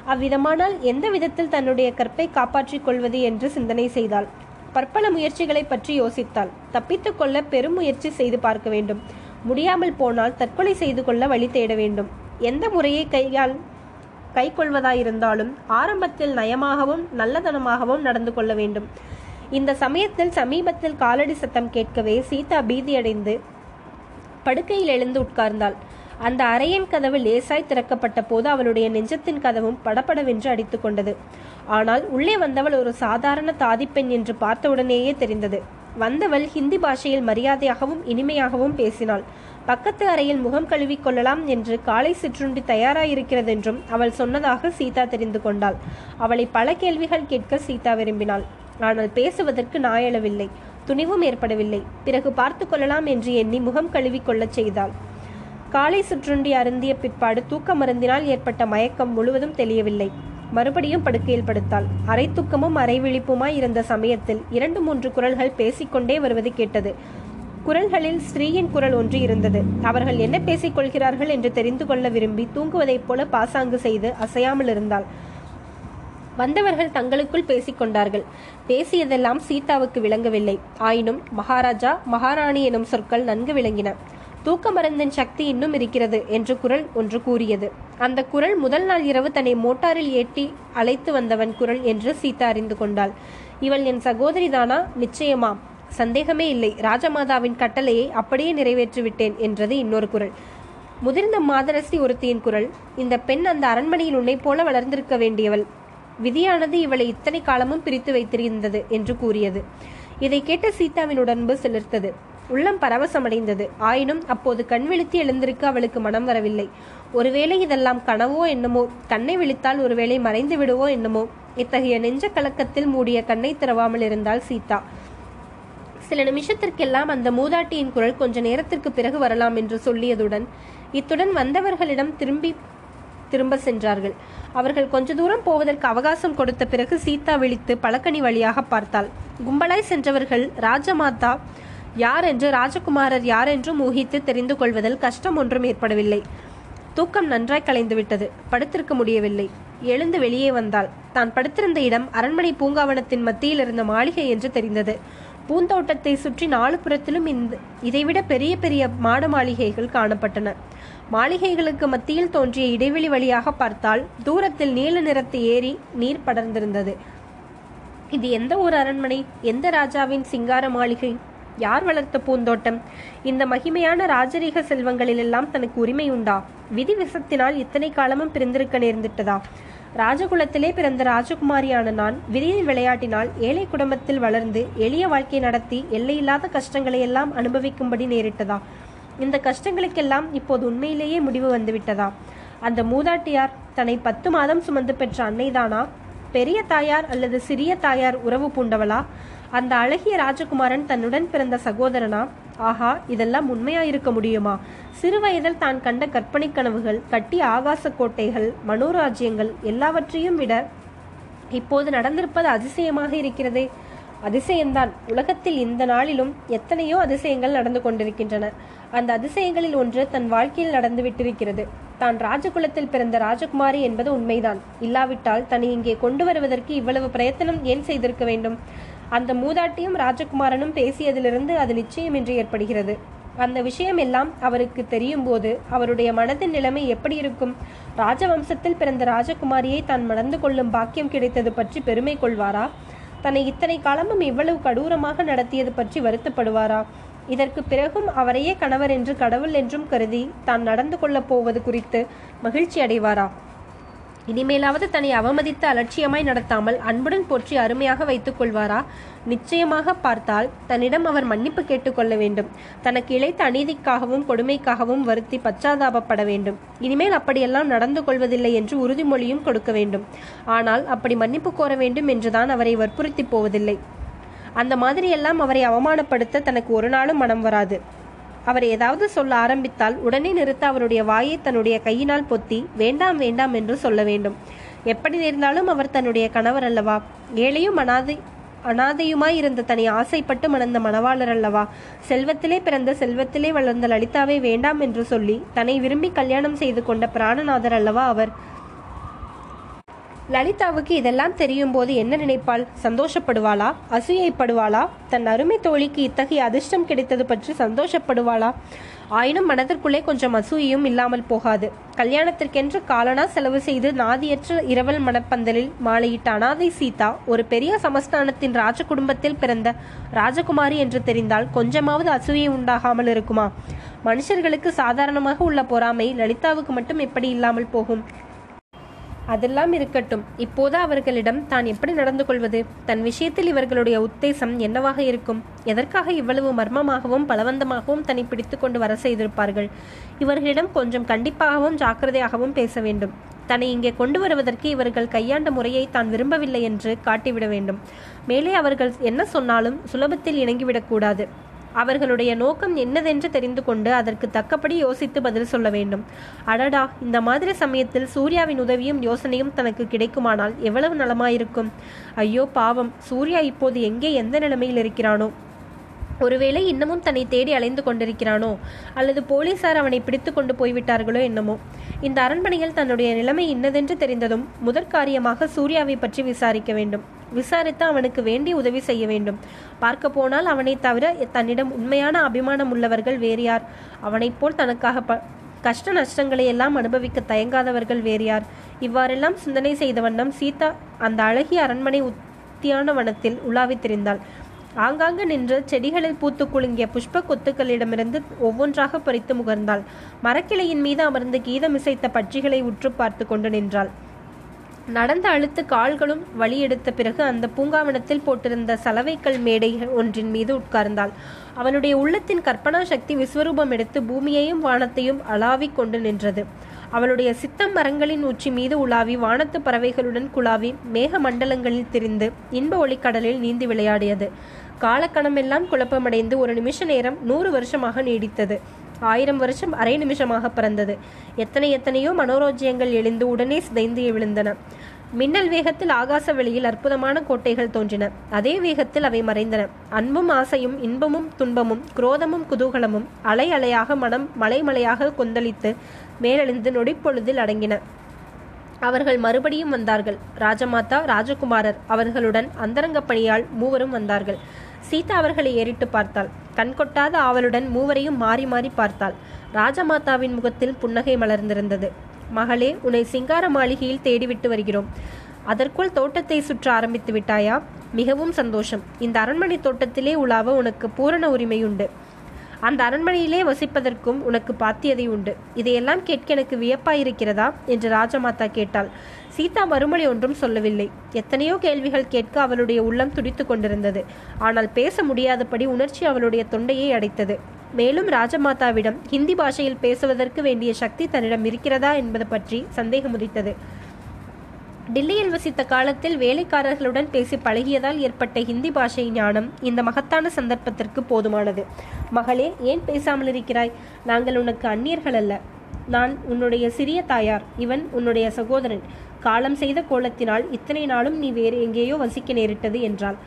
அவ்விதமானால் எந்த விதத்தில் தன்னுடைய கற்பை காப்பாற்றிக் கொள்வது என்று சிந்தனை செய்தாள். பற்பல முயற்சிகளை பற்றி யோசித்தாள். தப்பித்துக் கொள்ள பெரும் முயற்சி செய்து பார்க்க வேண்டும். முடியாமல் போனால் தற்கொலை செய்து கொள்ள வழி தேட வேண்டும். எந்த முறையை கையால் கை கொள்வதாயிருந்தாலும் ஆரம்பத்தில் நயமாகவும் நல்லதனமாகவும் நடந்து கொள்ள வேண்டும். இந்த சமயத்தில் சமீபத்தில் காலடி சத்தம் கேட்கவே சீதா பீதியடைந்து படுக்கையில் எழுந்து உட்கார்ந்தாள். அந்த அறையின் கதவு லேசாய் திறக்கப்பட்ட போது அவளுடைய நெஞ்சத்தின் கதவும் படபடவென்று அடித்துக்கொண்டது ஆனால் உள்ளே வந்தவள் ஒரு சாதாரண தாதிப்பெண் என்று பார்த்தவுடனேயே தெரிந்தது. வந்தவள் ஹிந்தி பாஷையில் மரியாதையாகவும் இனிமையாகவும் பேசினாள். பக்கத்து அறையில் முகம் கழுவிக்கொள்ளலாம் என்று காலை சிற்றுண்டி தயாராயிருக்கிறதென்றும் அவள் சொன்னதாக சீதா தெரிந்து கொண்டாள். அவளை பல கேள்விகள் கேட்க சீதா விரும்பினாள். ஆனால் பேசுவதற்கு நாயளவில்லை. துணிவும் ஏற்படவில்லை. பிறகு பார்த்து கொள்ளலாம் என்று எண்ணி முகம் கழுவிக்கொள்ளச் செய்தாள். காலை சுற்றுண்டி அருந்திய பிற்பாடு தூக்க மருந்தினால் ஏற்பட்ட மயக்கம் முழுவதும் தெளியவில்லை. மறுபடியும் படுக்கையில் படுத்தாள். அரை தூக்கமும் அரை விழிப்புமாய் இருந்த சமயத்தில் இரண்டு மூன்று குரல்கள் பேசிக்கொண்டே வருவது கேட்டது. குரல்களில் ஸ்ரீயின் குரல் ஒன்று இருந்தது. அவர்கள் என்ன பேசிக் கொள்கிறார்கள் என்று தெரிந்து கொள்ள விரும்பி தூங்குவதைப் போல பாசாங்கு செய்து அசையாமல் இருந்தாள். வந்தவர்கள் தங்களுக்குள் பேசிக்கொண்டார்கள் பேசியதெல்லாம் சீதாவுக்கு விளங்கவில்லை. ஆயினும் மகாராஜா மகாராணி எனும் சொற்கள் நன்கு விளங்கின. தூக்க மருந்தின் சக்தி இன்னும் இருக்கிறது என்று குரல் ஒன்று கூறியது. அந்த குரல் முதல் நாள் இரவு தன்னை மோட்டாரில் ஏற்றி அழைத்து வந்தவன் குரல் என்று சீதா அறிந்து கொண்டாள். இவள் என் சகோதரிதானா நிச்சயமா. சந்தேகமே இல்லை. ராஜமாதாவின் கட்டளையை அப்படியே நிறைவேற்றிவிட்டேன் என்றது இன்னொரு குரல். முதிர்ந்த மாதரசி ஒருத்தியின் குரல். இந்த பெண் அந்த அரண்மனையில் உன்னை போல வளர்ந்திருக்க வேண்டியவள். விதியானது இவளை இத்தனை காலமும் பிரித்து வைத்திருந்தது என்று கூறியது. இதை கேட்ட சீதாவின் உடம்பு சிலிர்த்தது. உள்ளம் பரவசமடைந்தது. ஆயினும் அப்போது கண் விழித்து எழுந்திருக்க அவளுக்கு மனம் வரவில்லை. ஒருவேளை இதெல்லாம் கனவோ என்னமோ? கண்ணை விழித்தால் ஒருவேளை மறைந்து விடுவோ என்னமோ? இத்தகைய நெஞ்ச கலக்கத்தில் மூடிய கண்ணை திறவாமல் இருந்தாள் சீதா. சில நிமிஷத்திற்கெல்லாம் அந்த மூதாட்டியின் குரல் கொஞ்ச நேரத்திற்கு பிறகு வரலாம் என்று சொல்லியதுடன் இத்துடன் வந்தவர்களிடம் திரும்பி திரும்ப சென்றார்கள். அவர்கள் கொஞ்ச தூரம் போவதற்கு அவகாசம் கொடுத்த பிறகு சீதா விழித்து பழக்கணி வழியாக பார்த்தாள். கும்பலாய் சென்றவர்கள் ராஜமாதா யார் என்று ராஜகுமாரர் யார் என்றும் ஊகித்து தெரிந்து கொள்வதில் கஷ்டம் ஒன்றும் ஏற்படவில்லை. தூக்கம் நன்றாய் கலைந்து விட்டது படுத்திருக்க முடியவில்லை. எழுந்து வெளியே வந்தாள். தான் படுத்திருந்த இடம் அரண்மனை பூங்காவனத்தின் மத்தியில் இருந்த மாளிகை என்று தெரிந்தது. பூந்தோட்டத்தை சுற்றி நாலு புறத்திலும் இந்த இதைவிட பெரிய பெரிய மாட மாளிகைகள் காணப்பட்டன. மாளிகைகளுக்கு மத்தியில் தோன்றிய இடைவெளி வழியாக பார்த்தால் தூரத்தில் நீல நிறத்து ஏரி நீர் படர்ந்திருந்தது. இது எந்த ஒரு அரண்மனை? எந்த ராஜாவின் சிங்கார மாளிகை? யார் வளர்த்த பூந்தோட்டம்? இந்த மகிமையான ராஜரீக செல்வங்களிலெல்லாம் தனக்கு உரிமை உண்டா விதி விசத்தினால் இத்தனை காலமும் பிரிந்திருக்க நேர்ந்துட்டதா? ராஜகுலத்திலே பிறந்த ராஜகுமாரியான நான் விதியின் விளையாட்டினால் ஏழை குடும்பத்தில் வளர்ந்து எளிய வாழ்க்கை நடத்தி எல்லையில்லாத கஷ்டங்களை எல்லாம் அனுபவிக்கும்படி நேரிட்டதா? இந்த கஷ்டங்களுக்கெல்லாம் இப்போது உண்மையிலேயே முடிவு வந்துவிட்டதா? அந்த மூதாட்டியார் தன்னை பத்து மாதம் சுமந்து பெற்ற அன்னைதானா? பெரிய தாயார் அல்லது சிறிய தாயார் உறவு பூண்டவளா? அந்த அழகிய ராஜகுமாரன் தன்னுடன் பிறந்த சகோதரனா? ஆஹா இதெல்லாம் உண்மையாயிருக்க முடியுமா? சிறுவயதில் தான் கண்ட கற்பனை கனவுகள் கட்டிய ஆகாச கோட்டைகள் மனோராஜ்யங்கள் எல்லாவற்றையும் விட இப்போது நடந்திருப்பது அதிசயமாக இருக்கிறதே. அதிசயம்தான். உலகத்தில் இந்த நாளிலும் எத்தனையோ அதிசயங்கள் நடந்து கொண்டிருக்கின்றன. அந்த அதிசயங்களில் ஒன்று தன் வாழ்க்கையில் நடந்து விட்டிருக்கிறது தான் ராஜகுலத்தில் பிறந்த ராஜகுமாரி என்பது உண்மைதான். இல்லாவிட்டால் தன்னை இங்கே கொண்டு வருவதற்கு இவ்வளவு பிரயத்தனம் ஏன் செய்திருக்க வேண்டும்? அந்த மூதாட்டியும் ராஜகுமாரனும் பேசியதிலிருந்து அது நிச்சயம் என்று ஏற்படுகிறது. அந்த விஷயம் எல்லாம் அவருக்கு தெரியும் போது அவருடைய மனதின் நிலைமை எப்படி இருக்கும்? ராஜவம்சத்தில் பிறந்த ராஜகுமாரியை தான் மணந்து கொள்ளும் பாக்கியம் கிடைத்தது பற்றி பெருமை கொள்வாரா? தன்னை இத்தனை காலமும் இவ்வளவு கடூரமாக நடத்தியது பற்றி வருத்தப்படுவாரா? இதற்கு பிறகும் அவரையே கணவர் என்று கடவுள் என்றும் கருதி தான் நடந்து கொள்ளப் போவது குறித்து மகிழ்ச்சி அடைவாரா? இனிமேலாவது தன்னை அவமதித்து அலட்சியமாய் நடத்தாமல் அன்புடன் போற்றி அருமையாக வைத்துக் கொள்வாரா? நிச்சயமாக பார்த்தால் தன்னிடம் அவர் மன்னிப்பு கேட்டுக்கொள்ள வேண்டும். தனக்கு இழைத்த அநீதிக்காகவும் கொடுமைக்காகவும் வருத்தி பச்சாதாபப்பட வேண்டும். இனிமேல் அப்படியெல்லாம் நடந்து கொள்வதில்லை என்று உறுதிமொழியும் கொடுக்க வேண்டும். ஆனால் அப்படி மன்னிப்பு கோர வேண்டும் என்றுதான் அவரை வற்புறுத்தி போவதில்லை. அந்த மாதிரியெல்லாம் அவரை அவமானப்படுத்த தனக்கு ஒரு நாளும் மனம் வராது. அவர் ஏதாவது சொல்ல ஆரம்பித்தால் உடனே நிறுத்த அவருடைய வாயை தன்னுடைய கையினால் பொத்தி வேண்டாம் வேண்டாம் என்று சொல்ல வேண்டும். எப்படி நேர்ந்தாலும் அவர் தன்னுடைய கணவர் அல்லவா? ஏழையும் அனாதை அனாதையுமாய் இருந்த தன்னை ஆசைப்பட்டு மணந்த மணவாளர் அல்லவா? செல்வத்திலே பிறந்த செல்வத்திலே வளர்ந்த லலிதாவை வேண்டாம் என்று சொல்லி தன்னை விரும்பி கல்யாணம் செய்து கொண்ட பிராணநாதர் அல்லவா அவர்? லலிதாவுக்கு இதெல்லாம் தெரியும் போது என்ன நினைப்பாள்? சந்தோஷப்படுவாளா? அசூயைப்படுவாளா? தன் அருமை தோழிக்கு இத்தகைய அதிர்ஷ்டம் கிடைத்தது பற்றி சந்தோஷப்படுவாளா? ஆயினும் மனதிற்குள்ளே கொஞ்சம் அசூயையும் இல்லாமல் போகாது. கல்யாணத்திற்கென்று காலனா செலவு செய்து நாதியற்ற இரவல் மணப்பந்தலில் மாலையிட்ட அனாதை சீதா ஒரு பெரிய சமஸ்தானத்தின் ராஜ குடும்பத்தில் பிறந்த ராஜகுமாரி என்று தெரிந்தால் கொஞ்சமாவது அசூயை உண்டாகாமல் இருக்குமா? மனுஷர்களுக்கு சாதாரணமாக உள்ள பொறாமை லலிதாவுக்கு மட்டும் எப்படி இல்லாமல் போகும்? அதெல்லாம் இருக்கட்டும். இப்போது அவர்களிடம் தான் எப்படி நடந்து கொள்வது? தன் விஷயத்தில் இவர்களுடைய உத்தேசம் என்னவாக இருக்கும்? எதற்காக இவ்வளவு மர்மமாகவும் பலவந்தமாகவும் தன்னை பிடித்து கொண்டு வர செய்திருப்பார்கள்? இவர்களிடம் கொஞ்சம் கண்டிப்பாகவும் ஜாக்கிரதையாகவும் பேச வேண்டும். தன்னை இங்கே கொண்டு வருவதற்கு இவர்கள் கையாண்ட முறையை தான் விரும்பவில்லை என்று காட்டிவிட வேண்டும். மேலே அவர்கள் என்ன சொன்னாலும் சுலபத்தில் இணங்கிவிடக்கூடாது அவர்களுடைய நோக்கம் என்னதென்று தெரிந்து கொண்டு அதற்கு தக்கபடி யோசித்து பதில் சொல்ல வேண்டும். அடடா இந்த மாதிரி சமயத்தில் சூர்யாவின் உதவியும் யோசனையும் தனக்கு கிடைக்குமானால் எவ்வளவு நலமாயிருக்கும்? ஐயோ பாவம். சூர்யா இப்போது எங்கே எந்த நிலைமையில் இருக்கிறானோ? ஒருவேளை இன்னமும் தன்னை தேடி அலைந்து கொண்டிருக்கிறானோ? அல்லது போலீசார் அவனை பிடித்து கொண்டு போய்விட்டார்களோ என்னமோ? இந்த அரண்மனையில் தன்னுடைய நிலைமை இன்னதென்று தெரிந்ததும் முதற்காரியமாக சூர்யாவை பற்றி விசாரிக்க வேண்டும். விசாரித்து அவனுக்கு வேண்டி உதவி செய்ய வேண்டும். பார்க்க போனால் அவனை தவிர தன்னிடம் உண்மையான அபிமானம் உள்ளவர்கள் வேறு யார்? அவனைப் போல் தனக்காக ப கஷ்ட நஷ்டங்களை எல்லாம் அனுபவிக்க தயங்காதவர்கள் வேறு யார்? இவ்வாறெல்லாம் சிந்தனை செய்த வண்ணம் சீதா அந்த அழகிய அரண்மனை உத்தியான வனத்தில் உலாவித் திரிந்தாள். ஆங்காங்கு நின்று செடிகளில் பூத்து குலுங்கிய புஷ்ப கொத்துக்களிடமிருந்து ஒவ்வொன்றாக பறித்து முகர்ந்தாள். மரக்கிளையின் மீது அமர்ந்து கீதம் இசைத்த பட்சிகளை உற்று பார்த்து கொண்டு நின்றாள். நடந்த அழுத்து கால்களும் வழி எடுத்த பிறகு அந்த பூங்காவனத்தில் போட்டிருந்த சலவைக்கல் மேடை ஒன்றின் மீது உட்கார்ந்தாள். அவனுடைய உள்ளத்தின் கற்பனா சக்தி விஸ்வரூபம் எடுத்து பூமியையும் வானத்தையும் அளாவிக் கொண்டு நின்றது. அவளுடைய சித்தம் மரங்களின் உச்சி மீது உலாவி வானத்து பறவைகளுடன் குழாவி மேக மண்டலங்களில் திரிந்து இன்ப ஒளிக்கடலில் நீந்தி விளையாடியது. காலக்கணமெல்லாம் குழப்பமடைந்து ஒரு நிமிஷ நேரம் நூறு வருஷமாக நீடித்தது. ஆயிரம் வருஷம் அரை நிமிஷமாக பிறந்தது. எத்தனை எத்தனையோ மனோரோஜ்யங்கள் எழுந்து உடனே சிதைந்து விழுந்தன மின்னல் வேகத்தில் ஆகாச வெளியில் அற்புதமான கோட்டைகள் தோன்றின. அதே வேகத்தில் அவை மறைந்தன. அன்பும் ஆசையும் இன்பமும் துன்பமும் குரோதமும் குதூகலமும் அலை அலையாக மனம் மலை மலையாக கொந்தளித்து மேலெழுந்து நொடிப்பொழுதில் அடங்கின. அவர்கள் மறுபடியும் வந்தார்கள். ராஜமாதா ராஜகுமாரர் அவர்களுடன் அந்தரங்க பணியால் மூவரும் வந்தார்கள். சீதா அவர்களை ஏறிட்டு பார்த்தாள். கண்கொட்டாத ஆவலுடன் மூவரையும் மாறி மாறி பார்த்தாள். ராஜமாதாவின் முகத்தில் புன்னகை மலர்ந்திருந்தது. மகளே உன்னை சிங்கார மாளிகையில் தேடிவிட்டு வருகிறோம். அதற்குள் தோட்டத்தை சுற்ற ஆரம்பித்து விட்டாயா? மிகவும் சந்தோஷம். இந்த அரண்மனை தோட்டத்திலே உலாவ உனக்கு பூரண உரிமை உண்டு அந்த அரண்மனையிலே வசிப்பதற்கும் உனக்கு பாத்தியதை உண்டு. இதையெல்லாம் கேட்க எனக்கு வியப்பாயிருக்கிறதா என்று ராஜமாதா கேட்டாள். சீதா மறுமொழி ஒன்றும் சொல்லவில்லை. எத்தனையோ கேள்விகள் கேட்க அவளுடைய உள்ளம் துடித்து கொண்டிருந்தது. ஆனால் பேச முடியாதபடி உணர்ச்சி அவளுடைய தொண்டையை அடைத்தது. மேலும் ராஜமாதாவிடம் ஹிந்தி பாஷையில் பேசுவதற்கு வேண்டிய சக்தி தன்னிடம் இருக்கிறதா? என்பது பற்றி சந்தேகம் உதித்தது டில்லியில் வசித்த காலத்தில் வேலைக்காரர்களுடன் பேசி பழகியதால் ஏற்பட்ட ஹிந்தி பாஷை ஞானம் இந்த மகத்தான சந்தர்ப்பத்திற்கு போதுமானது. மகளே ஏன் பேசாமல் இருக்கிறாய்? நாங்கள் உனக்கு அந்நியர்கள் அல்ல. நான் உன்னுடைய சிறிய தாயார் இவன் உன்னுடைய சகோதரன். காலம் செய்த கோலத்தினால் இத்தனை நாளும் நீ வேறு எங்கேயோ வசிக்க நேரிட்டது என்றாள்.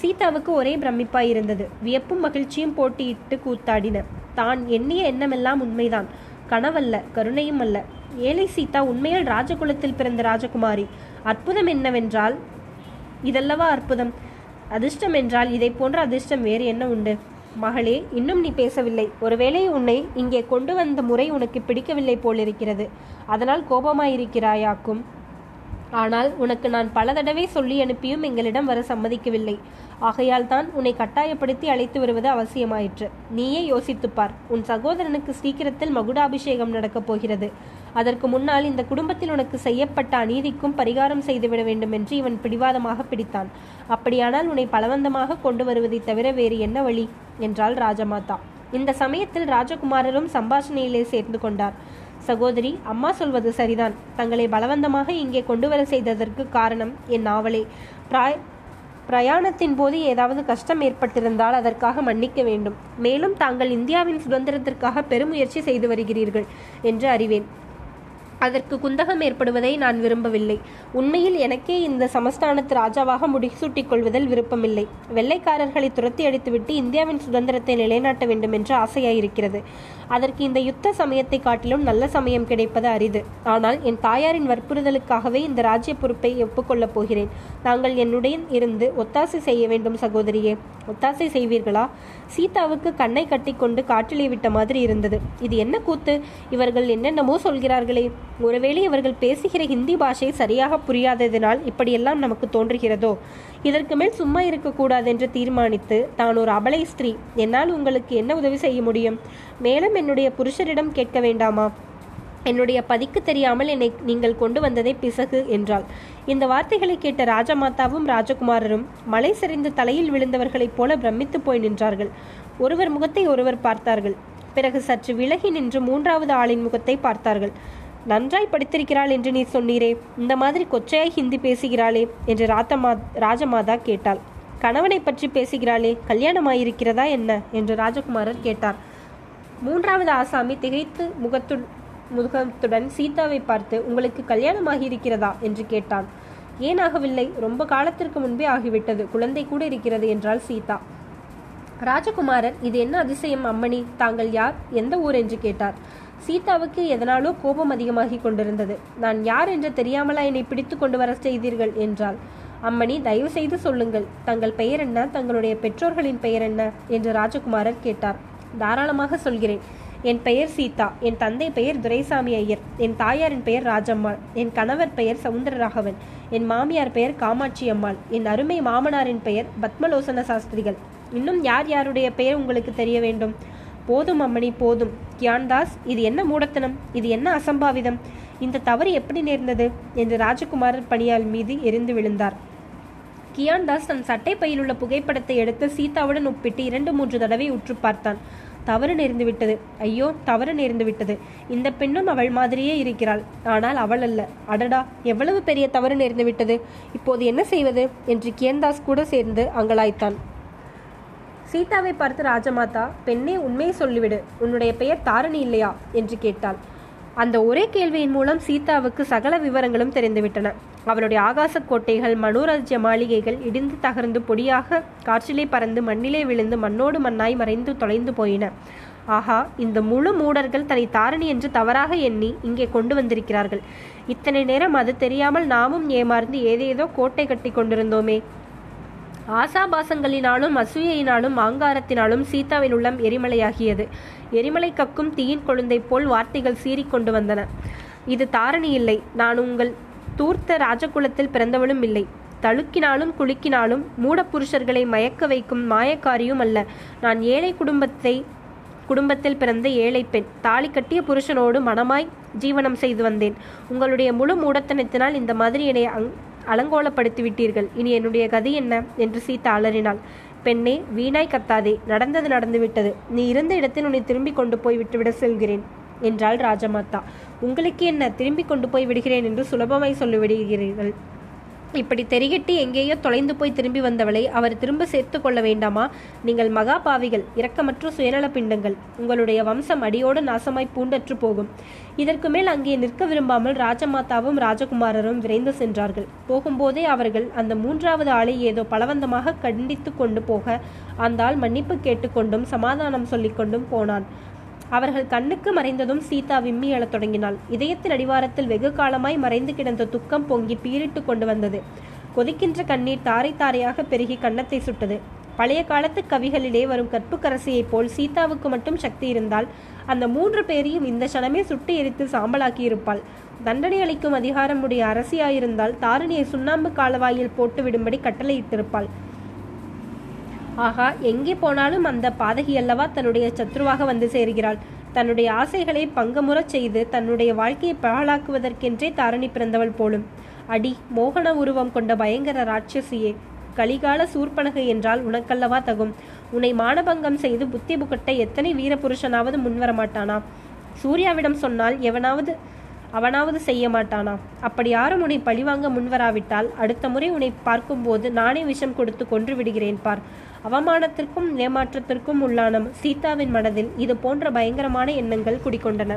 சீதாவுக்கு ஒரே பிரமிப்பாய் இருந்தது வியப்பும் மகிழ்ச்சியும் போட்டியிட்டு கூத்தாடின. தான் எண்ணிய எண்ணமெல்லாம் உண்மைதான். கனவல்ல கருணையும் அல்ல. ஏழை சீதா உண்மையில் ராஜகுலத்தில் பிறந்த ராஜகுமாரி. அற்புதம் என்னவென்றால் இதல்லவா அற்புதம். அதிர்ஷ்டம் என்றால் இதை போன்ற அதிர்ஷ்டம் வேறு என்ன உண்டு? மகளே இன்னும் நீ பேசவில்லை. ஒருவேளை உன்னை இங்கே கொண்டு வந்த முறை உனக்கு பிடிக்கவில்லை போலிருக்கிறது. அதனால் கோபமாயிருக்கிறாயாக்கும். ஆனால் உனக்கு நான் பல தடவை சொல்லி அனுப்பியும் எங்களிடம் வர சம்மதிக்கவில்லை. ஆகையால் தான் உன்னை கட்டாயப்படுத்தி அழைத்து வருவது அவசியமாயிற்று. நீயே யோசித்துப் பார். உன் சகோதரனுக்கு சீக்கிரத்தில் மகுடாபிஷேகம் நடக்கப் போகிறது. அதற்கு முன்னால் இந்த குடும்பத்தில் உனக்கு செய்யப்பட்ட அநீதிக்கும் பரிகாரம் செய்துவிட வேண்டும் என்று இவன் பிடிவாதமாக பிடித்தான். அப்படியானால் உன்னை பலவந்தமாக கொண்டு வருவதை தவிர வேறு என்ன வழி? என்றாள் ராஜமாதா. இந்த சமயத்தில் ராஜகுமாரரும் சம்பாஷணையிலே சேர்ந்து கொண்டார். சகோதரி அம்மா சொல்வது சரிதான். தங்களை பலவந்தமாக இங்கே கொண்டு வர செய்ததற்கு காரணம் என் நாவலே. பிராய் பிரயாணத்தின் போது ஏதாவது கஷ்டம் ஏற்பட்டிருந்தால் அதற்காக மன்னிக்க வேண்டும். மேலும் தாங்கள் இந்தியாவின் சுதந்திரத்திற்காக பெருமுயற்சி செய்து வருகிறீர்கள் என்று அறிவேன். அதற்கு குந்தகம் ஏற்படுவதை நான் விரும்பவில்லை. உண்மையில் எனக்கே இந்த சமஸ்தானத்து ராஜாவாக முடிசூட்டிக் கொள்வதில் விருப்பமில்லை. வெள்ளைக்காரர்களை துரத்தி அடித்துவிட்டு இந்தியாவின் சுதந்திரத்தை நிலைநாட்ட வேண்டும் என்று ஆசையாயிருக்கிறது. அதற்கு இந்த யுத்த சமயத்தை காட்டிலும் நல்ல சமயம் கிடைப்பது அரிது. ஆனால் என் தாயாரின் வற்புறுதலுக்காகவே இந்த ராஜ்ய பொறுப்பை ஒப்புக்கொள்ளப் போகிறேன். நாங்கள் என்னுடன் இருந்து ஒத்தாசை செய்ய வேண்டும் சகோதரியே. ஒத்தாசை செய்வீர்களா? சீதாவுக்கு கண்ணை கட்டிக்கொண்டு காற்றிலே விட்ட மாதிரி இருந்தது. இது என்ன கூத்து? இவர்கள் என்னென்னமோ சொல்கிறார்களே. ஒருவேளை இவர்கள் பேசுகிற ஹிந்தி பாஷை சரியாக புரியாததினால் இப்படியெல்லாம் நமக்கு தோன்றுகிறதோ? இதற்கு மேல் சும்மா இருக்கக்கூடாது என்று தீர்மானித்து தான் ஒரு அபலை ஸ்திரீ. என்னால் உங்களுக்கு என்ன உதவி செய்ய முடியும்? மேலும் என்னுடைய புருஷரிடம் கேட்க வேண்டாமா? என்னுடைய பதிக்கு தெரியாமல் என்னை நீங்கள் கொண்டு வந்ததை பிசகு என்றாள். இந்த வார்த்தைகளை கேட்ட ராஜமாதாவும் ராஜகுமாரரும் மலை சரிந்து தலையில் விழுந்தவர்களைப் போல பிரமித்து போய் நின்றார்கள். ஒருவர் முகத்தை ஒருவர் பார்த்தார்கள். பிறகு சற்று விலகி நின்று மூன்றாவது ஆளின் முகத்தை பார்த்தார்கள். நன்றாய் படித்திருக்கிறாள் என்று நீ சொன்னீரே இந்த மாதிரி கொச்சையாய் ஹிந்தி பேசுகிறாளே என்று ராத்தமா ராஜமாதா கேட்டாள். கணவனை பற்றி பேசுகிறாளே கல்யாணமாயிருக்கிறதா என்ன? என்று ராஜகுமாரர் கேட்டார். மூன்றாவது ஆசாமி திகைத்து முகத்து முகத்துடன் சீதாவை பார்த்து உங்களுக்கு கல்யாணமாகி இருக்கிறதா என்று கேட்டான். ஏனாகவில்லை ரொம்ப காலத்திற்கு முன்பே ஆகிவிட்டது. குழந்தை கூட இருக்கிறது என்றாள் சீதா. ராஜகுமாரர் இது என்ன அதிசயம் அம்மணி? தாங்கள் யார்? எந்த ஊர்? என்று கேட்டார். சீதாவுக்கு எதனாலோ கோபம் அதிகமாகி கொண்டிருந்தது. நான் யார் என்று தெரியாமலா என்னை பிடித்து கொண்டு வர செய்தீர்கள்? என்றாள். அம்மணி தயவு செய்து சொல்லுங்கள். தங்கள் பெயர் என்ன? தங்களுடைய பெற்றோர்களின் பெயர் என்ன? என்று ராஜகுமாரர் கேட்டார். தாராளமாக சொல்கிறேன். என் பெயர் சீதா. என் தந்தை பெயர் துரைசாமி ஐயர். என் தாயாரின் பெயர் ராஜம்மாள். என் கணவர் பெயர் சவுந்தரராகவன். என் மாமியார் பெயர் காமாட்சி அம்மாள். என் அருமை மாமனாரின் பெயர் பத்மலோசன சாஸ்திரிகள். இன்னும் யார் யாருடைய பெயர் உங்களுக்கு தெரிய வேண்டும்? போதும் அம்மணி போதும். கியான்தாஸ் இது என்ன மூடத்தனம்? இது என்ன அசம்பாவிதம்? இந்த தவறு எப்படி நேர்ந்தது? என்று ராஜகுமாரர் பணியால் மீது எரிந்து விழுந்தார். கியான்தாஸ் தன் சட்டை பையில் உள்ள புகைப்படத்தை எடுத்து சீதாவுடன் ஒப்பிட்டு இரண்டு மூன்று தடவை உற்று பார்த்தான். தவறு நேர்ந்து விட்டது. ஐயோ தவறு நேர்ந்து விட்டது. இந்த பெண்ணும் அவள் மாதிரியே இருக்கிறாள். ஆனால் அவள் அல்ல. அடடா எவ்வளவு பெரிய தவறு நேர்ந்து விட்டது. இப்போது என்ன செய்வது? என்று கியன்தாஸ் கூட சேர்ந்து அங்கலாய்த்தான். சீதாவை பார்த்து ராஜமாதா பெண்ணே உண்மையை சொல்லிவிடு. உன்னுடைய பெயர் தாரணி இல்லையா? என்று கேட்டாள். அந்த ஒரே கேள்வியின் மூலம் சீதாவுக்கு சகல விவரங்களும் தெரிந்துவிட்டன. அவளுடைய ஆகாச கோட்டைகள் மனோராஜ்ய மாளிகைகள் இடிந்து தகர்ந்து பொடியாக காற்றிலே பறந்து மண்ணிலே விழுந்து மண்ணோடு மண்ணாய் மறைந்து தொலைந்து போயின. ஆஹா இந்த முழு மூடர்கள் தன்னை தாரணி என்று தவறாக எண்ணி இங்கே கொண்டு வந்திருக்கிறார்கள். இத்தனை நேரம் அது தெரியாமல் நாமும் ஏமாறந்து ஏதேதோ கோட்டை கட்டி கொண்டிருந்தோமே. ஆசாபாசங்களினாலும் அசூயையினாலும் ஆங்காரத்தினாலும் சீதாவின் உள்ளம் எரிமலையாகியது. எரிமலை கக்கும் தீயின் கொழுந்தை போல் வார்த்தைகள் சீறிக்கொண்டு வந்தன. இது தாரணி இல்லை. நான் உங்கள் தூர்த்த ராஜகுலத்தில் பிறந்தவளும் இல்லை. தழுக்கினாலும் குலுக்கினாலும் மூடப்புருஷர்களை மயக்க வைக்கும் மாயக்காரியும் அல்ல. நான் ஏழை குடும்பத்தை குடும்பத்தில் பிறந்த ஏழை பெண். தாலி கட்டிய புருஷனோடு மனமாய் ஜீவனம் செய்து வந்தேன். உங்களுடைய முழு மூடத்தனத்தினால் இந்த மாதிரி என்னை அலங்கோலப்படுத்திவிட்டீர்கள். அலங்கோலப்படுத்தி விட்டீர்கள் இனி என்னுடைய கதி என்ன? என்று சீதா அலறினாள். பெண்ணே வீணாய் கத்தாதே. நடந்தது நடந்துவிட்டது. நீ இருந்த இடத்தில் உன்னை திரும்பி கொண்டு போய் விட்டுவிட செல்கிறேன் என்றாள் ராஜமாதா. உங்களுக்கு என்ன? திரும்பி கொண்டு போய் விடுகிறேன் என்று சுலபமாய் சொல்லிவிடுகிறீர்கள். இப்படி தெரிகட்டி எங்கேயோ தொலைந்து போய் திரும்பி வந்தவளை அவர் திரும்ப சேர்த்து கொள்ள வேண்டாமா? நீங்கள் மகா பாவிகள் இரக்கமற்ற சுயநல பிண்டங்கள். உங்களுடைய வம்சம் அடியோடு நாசமாய் பூண்டற்று போகும். இதற்கு மேல் அங்கே நிற்க விரும்பாமல் ராஜமாதாவும் ராஜகுமாரரும் விரைந்து சென்றார்கள். போகும்போதே அவர்கள் அந்த மூன்றாவது ஆளை ஏதோ பலவந்தமாக கண்டித்து கொண்டு போக அந்த ஆள் மன்னிப்பு கேட்டுக்கொண்டும் சமாதானம் சொல்லிக்கொண்டும் போனான். அவர்கள் கண்ணுக்கு மறைந்ததும் சீதா விம்மி எழத் தொடங்கினாள். இதயத்தின் அடிவாரத்தில் வெகு காலமாய் மறைந்து கிடந்த துக்கம் பொங்கி பீரிட்டு கொண்டு வந்தது. கொதிக்கின்ற கண்ணீர் தாரை தாரையாக பெருகி கன்னத்தை சுட்டது. பழைய காலத்து கவிகளிலே வரும் கற்புக்கரசியைப் போல் சீதாவுக்கு மட்டும் சக்தி இருந்தால் அந்த மூன்று பேரையும் இந்த சனமே சுட்டு எரித்து சாம்பலாக்கி இருப்பாள் தண்டனை அளிக்கும் அதிகாரமுடைய அரசியாயிருந்தால் தாரிணியை சுண்ணாம்பு காலவாயில் போட்டு விடும்படி கட்டளையிட்டிருப்பாள் ஆகா எங்கே போனாலும் அந்த பாதகி அல்லவா தன்னுடைய சத்ருவாக வந்து சேர்கிறாள். தன்னுடைய ஆசைகளை பங்கமுறச் செய்து தன்னுடைய வாழ்க்கையை பகலாக்குவதற்கென்றே தாரணி பிறந்தவள் போலும். அடி மோகன உருவம் கொண்ட பயங்கர ராட்சசியே கலிகால சூர்பனகை என்றால் உனக்கல்லவா தகும். உன்னை மானபங்கம் செய்து புத்தி புகட்ட எத்தனை வீரபுருஷனாவது முன்வரமாட்டானா சூர்யாவிடம் சொன்னால் எவனாவது அவனாவது செய்ய மாட்டானா? அப்படி யாரும் உன்னை பழிவாங்க முன்வராவிட்டால் அடுத்த முறை உன்னை பார்க்கும்போது நானே விஷம் கொடுத்து கொன்று விடுகிறேன் பார். அவமானத்திற்கும் ஏமாற்றத்திற்கும் உள்ளான சீதாவின் மனதில் இது போன்ற பயங்கரமான எண்ணங்கள் குடிக்கொண்டன